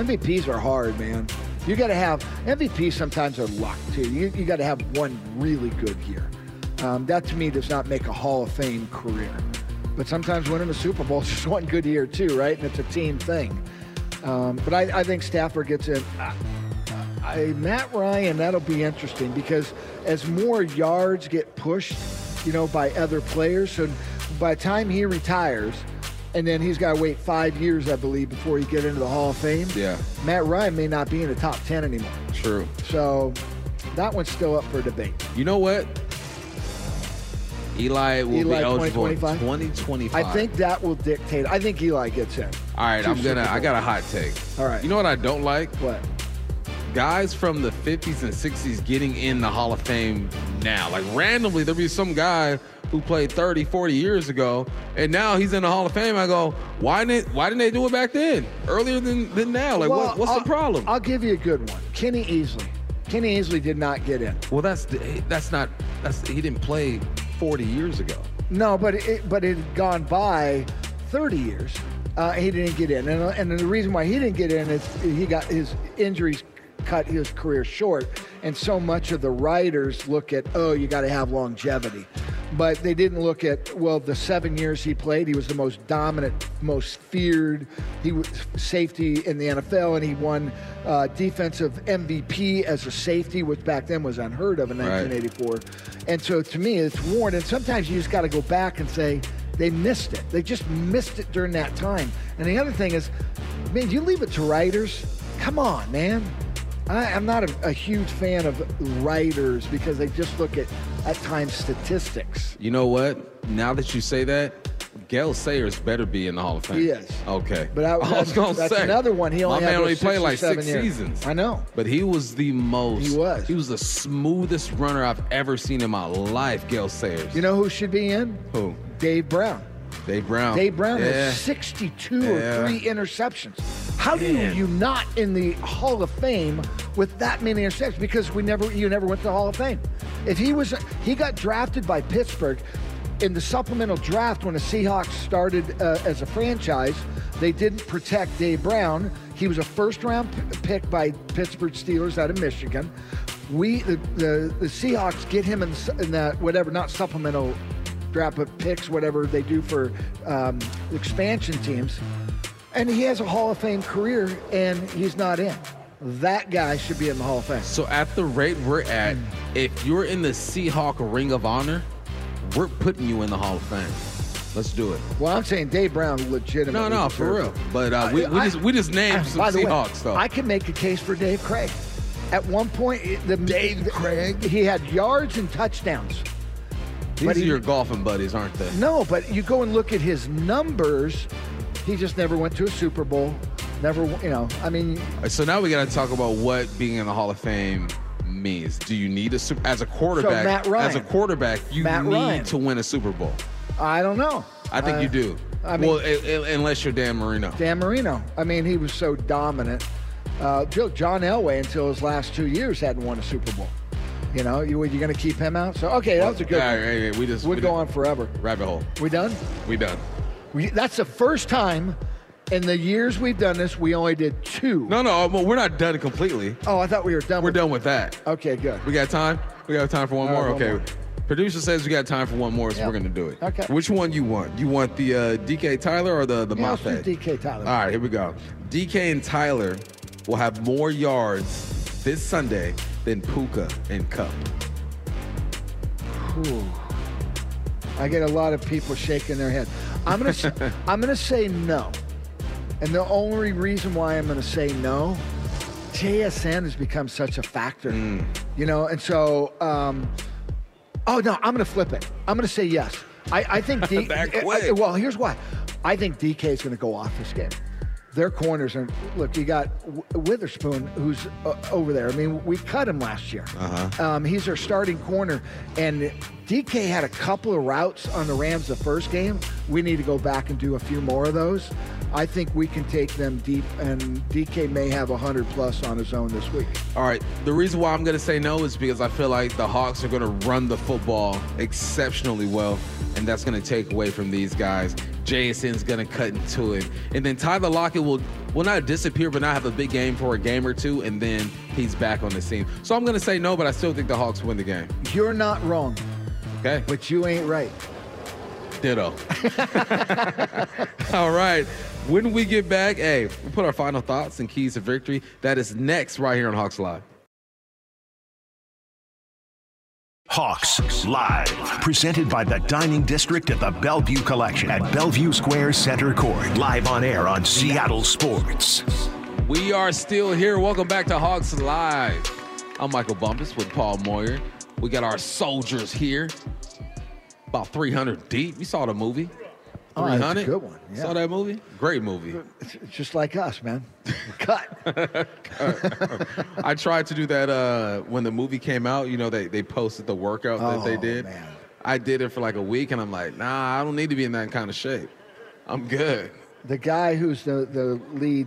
MVPs are hard, man. You got to have MVPs. Sometimes are luck too. You, you got to have one really good year. Um, that to me does not make a Hall of Fame career. But sometimes winning a Super Bowl is just one good year too, right? And it's a team thing. Um, but I, I think Stafford gets in. I, Matt Ryan, that'll be interesting because as more yards get pushed, you know, by other players, so by the time he retires, and then he's got to wait five years, I believe, before he get into the Hall of Fame. Yeah. Matt Ryan may not be in the top ten anymore. True. So that one's still up for debate. You know what? Eli will Eli be eligible in 2025? 2025. I think that will dictate. I think Eli gets in. All right, Two I'm gonna. I got a hot take. All right. You know what I don't like? What? Guys from the 50s and 60s getting in the Hall of Fame now. Like randomly, there'll be some guy who played 30, 40 years ago, and now he's in the Hall of Fame. I go, why didn't Why didn't they do it back then, earlier than, than now? Like, Well, what, what's I'll- the problem? I'll give you a good one. Kenny Easley. Kenny Easley did not get in. well, that's that's not that's he didn't play 40 years ago. No, but it but it had gone by 30 years. Uh, he didn't get in, and, and the reason why he didn't get in is he got his injuries cut his career short, and so much of the writers look at oh you got to have longevity, but they didn't look at well the seven years he played he was the most dominant, most feared he was safety in the NFL, and he won uh, defensive MVP as a safety, which back then was unheard of in Right. 1984, and so to me it's worn, and sometimes you just got to go back and say they missed it. They just missed it during that time. And the other thing is, man, you leave it to writers. Come on, man. I, I'm not a, a huge fan of writers because they just look at at times statistics. You know what? Now that you say that, Gale Sayers better be in the Hall of Fame. He is. Okay. But I, was that's, gonna that's say another one. He only my man only played like six years. seasons. I know. But he was the most. He was. He was the smoothest runner I've ever seen in my life. Gale Sayers. You know who should be in? who? Dave Brown. Dave Brown. Dave Brown Yeah. has 62 Yeah. or three interceptions. How do Man. you not in the Hall of Fame with that many interceptions? Because we never, you never went to the Hall of Fame. If he was, he got drafted by Pittsburgh in the supplemental draft when the Seahawks started uh, as a franchise. They didn't protect Dave Brown. He was a first-round p- pick by Pittsburgh Steelers out of Michigan. We, the, the, the Seahawks, get him in, in that whatever, not supplemental draft but picks, whatever they do for um, expansion teams. And he has a Hall of Fame career, and he's not in. That guy should be in the Hall of Fame. So at the rate we're at, if you're in the Seahawk Ring of Honor, we're putting you in the Hall of Fame. Let's do it. Well, I'm saying Dave Brown legitimately. No, no, for real. it. But uh, we, we I- just we just named some By the way, Seahawks though. I can make a case for Dave Krieg. At one point, the Dave Krieg, he had yards and touchdowns. These but are he- your golfing buddies, aren't they? No, but you go and look at his numbers. He just never went to a Super Bowl. Never, you know. I mean, So now we got to talk about what being in the Hall of Fame means. Do you need a super as a quarterback? Matt Ryan. As a quarterback, you Matt need Ryan. to win a Super Bowl. I don't know. I think Uh, you do. I mean- well, i- i- unless you're Dan Marino. Dan Marino. I mean, he was so dominant. Uh, John Elway, until his last two years, hadn't won a Super Bowl. You know, you you going to keep him out? So okay, that was a good. All right, one. hey, hey, we just We'd we go on forever. rabbit hole. We done? We done. We, that's the first time in the years we've done this. We only did two. No, no, well, we're not done completely. Oh, I thought we were done. We're with done with that. Okay, good. We got time. We got time for one All right, more. one okay. more. Producer says we got time for one more, so Yeah. we're gonna do it. Okay. Which one you want? You want the uh, DK Tyler or the the Yeah, let's do? DK Tyler. All right, here we go. DK and Tyler will have more yards this Sunday than Puka and Kupp. Ooh. I get a lot of people shaking their head. I'm gonna I'm gonna say no, and the only reason why I'm gonna say no, JSN has become such a factor, Mm. you know, and so um, oh no, I'm gonna flip it. I'm gonna say yes. I, I think D, That I- well, here's why. I think DK is gonna go off this game. Their corners are look. You got Witherspoon, who's uh, over there. I mean, we cut him last year. Uh-huh. Um, he's our starting corner, and DK had a couple of routes on the Rams the first game. We need to go back and do a few more of those. I think we can take them deep, and DK may have 100 plus on his own this week. All right. The reason why I'm going to say no is because I feel like the Hawks are going to run the football exceptionally well, and that's going to take away from these guys. JSN's going to cut into it, and then Tyler Lockett will will not disappear, but not have a big game for a game or two, and then he's back on the scene. So I'm going to say no, but I still think the Hawks win the game. You're not wrong, Okay. but you ain't right. Ditto. All right. When we get back, hey, we'll put our final thoughts and keys to victory. That is next right here on Hawks Live. Hawks Live, presented by the Dining District at the Bellevue Collection at Bellevue Square Center Court. Live on air on Seattle Sports. We are still here. Welcome back to Hawks Live. I'm Michael Bumpus with Paul Moyer. We got our soldiers here. About 300 deep. You saw the movie. Oh, that's a 300? good one, yeah. Saw that movie? Great movie. It's it's just like us, man. Cut. I tried to do that uh, when the movie came out. You know, they, they posted the workout that they Oh, did. man. I did it for like a week, and I'm like, nah, I don't need to be in that kind of shape. I'm good. the guy who's the, the lead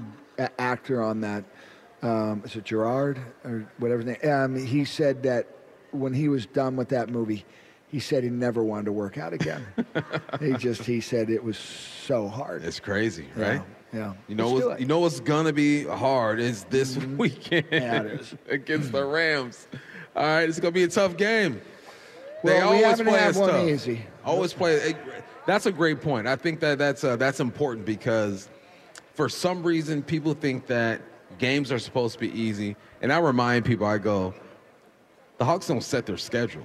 actor on that, um, is it Gerard or whatever his name? Um, he said that when he was done with that movie, he said he never wanted to work out again. he just he said it was so hard. It's crazy, right? Yeah. yeah. You know, Let's what's, you know what's gonna be hard is this weekend Yeah, is. against the Rams. All right, it's gonna be a tough game. they Well, we always haven't play us one tough. easy. Always play. it- That's a great point. I think that that's uh, that's important because for some reason people think that games are supposed to be easy, and I remind people, I go, the Hawks don't set their schedule.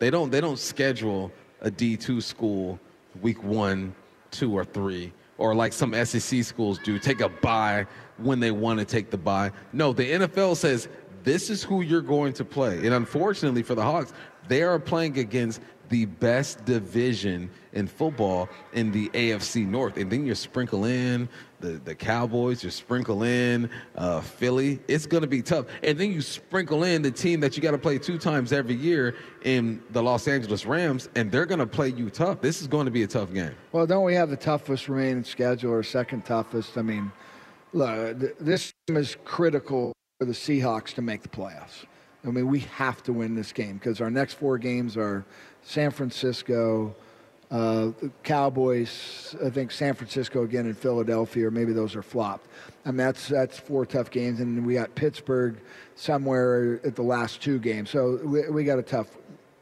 They don't. They don't schedule a D two school week one, two, or three, or like some SEC schools do. Take a bye when they want to take the bye. No, the NFL says this is who you're going to play. And unfortunately for the Hawks, they are playing against the best division in football in the AFC North. And then you sprinkle in the, the Cowboys, you sprinkle in uh, Philly. It's going to be tough. And then you sprinkle in the team that you got to play two times every year in the Los Angeles Rams, and they're going to play you tough. This is going to be a tough game. Well, don't we have the toughest remaining schedule or second toughest? I mean, look, th- this is critical for the Seahawks to make the playoffs. I mean, we have to win this game because our next four games are San Francisco, uh, the Cowboys, I think San Francisco again in Philadelphia, or maybe those are flopped. I mean, that's that's four tough games, and we got Pittsburgh somewhere at the last two games. So we, we got a tough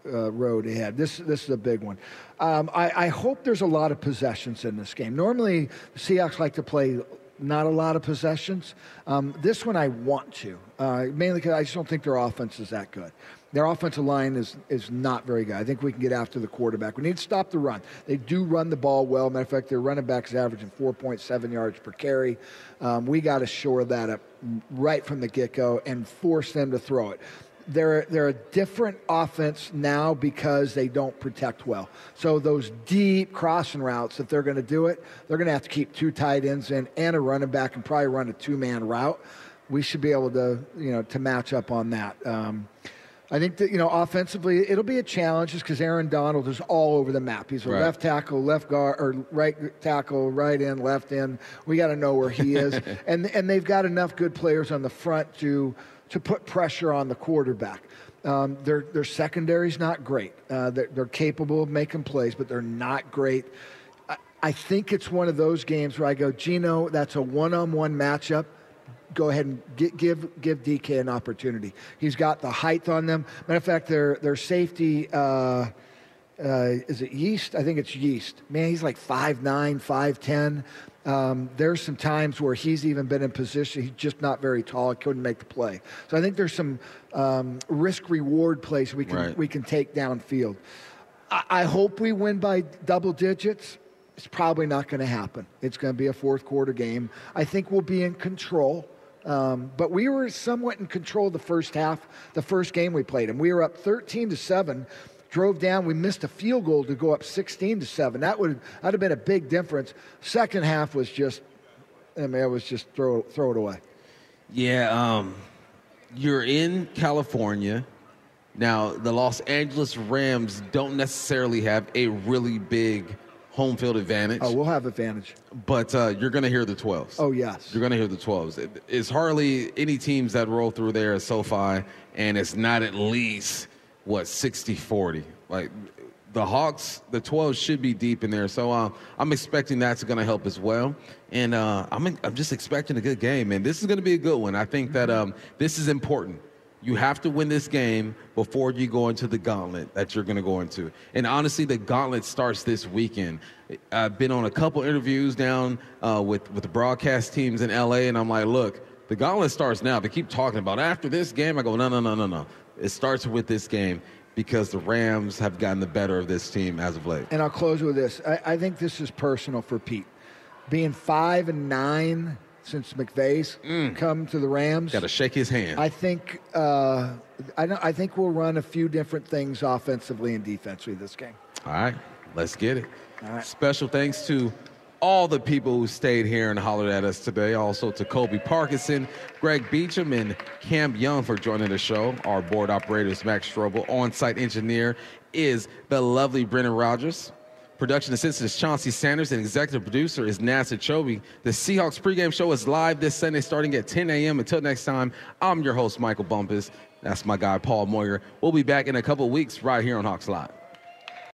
uh, road ahead. This this is a big one. Um, I, I hope there's a lot of possessions in this game. Normally, the Seahawks like to play not a lot of possessions. Um, this one I want to, uh, mainly because I just don't think their offense is that good. Their offensive line is is not very good. I think we can get after the quarterback. We need to stop the run. They do run the ball well. Matter of fact, their running backs averaging 4.7 yards per carry. Um, we got to shore that up right from the get go and force them to throw it they're they're a different offense now because they don't protect well. So those deep crossing routes, if they're going to do it, they're going to have to keep two tight ends in and a running back and probably run a two man route. We should be able to you know to match up on that. Um, I think that you know offensively it'll be a challenge just because Aaron Donald is all over the map. He's a Right. left tackle, left guard, or right tackle, right in, left in. We got to know where he is, and and they've got enough good players on the front to to put pressure on the quarterback. Um, their their secondary's not great. Uh, they're, they're capable of making plays, but they're not great. I, I think it's one of those games where I go, Geno, that's a one-on-one matchup go ahead and gi- give give DK an opportunity. He's got the height on them. Matter of fact, their their safety uh, uh, is it Yeast? I think it's Yeast. Man, he's like 5'9", 5'10". Um, there's some times where he's even been in position. He's just not very tall. Couldn't make the play. So I think there's some um, risk reward plays we can Right. we can take downfield. I, I hope we win by double digits. It's probably not going to happen. It's going to be a fourth quarter game. I think we'll be in control. Um, but we were somewhat in control the first half, the first game we played, and we were up 13 to seven. Drove down, we missed a field goal to go up 16 to seven. That would that'd have been a big difference. Second half was just, I mean, it was just throw throw it away. Yeah, um, you're in California. Now, the Los Angeles Rams don't necessarily have a really big home field advantage, Oh, we'll have advantage. but uh, you're going to hear the 12s. Oh yes. You're going to hear the 12s. It- It's hardly any teams that roll through there at SoFi, and it's not at least, what, 60 40. Like, the Hawks, the 12s should be deep in there. So uh, I'm expecting that's going to help as well. And uh, I'm, I'm just expecting a good game, man. This is going to be a good one. I think that um, this is important. You have to win this game before you go into the gauntlet that you're going to go into. And honestly, the gauntlet starts this weekend. I've been on a couple interviews down uh, with, with the broadcast teams in LA, and I'm like, look, the gauntlet starts now. They keep talking about after this game. I go, no, no, no, no, no. It starts with this game because the Rams have gotten the better of this team as of late. And I'll close with this. I, I think this is personal for Pete. Being five and nine since McVay's come to the Rams. Got to shake his hand. I think uh, I, don't, I think we'll run a few different things offensively and defensively this game. All right, let's get it. All right. Special thanks to all the people who stayed here and hollered at us today. Also to Colby Parkinson, Greg Beacham, and Cam Young for joining the show. Our board operator is Max Strobel. On-site engineer is the lovely Brennan Rogers. Production assistant is Chauncey Sanders, and executive producer is Nasa Chobe. The Seahawks pregame show is live this Sunday starting at 10 a.m. Until next time, I'm your host, Michael Bumpus. That's my guy, Paul Moyer. We'll be back in a couple weeks right here on Hawks Live.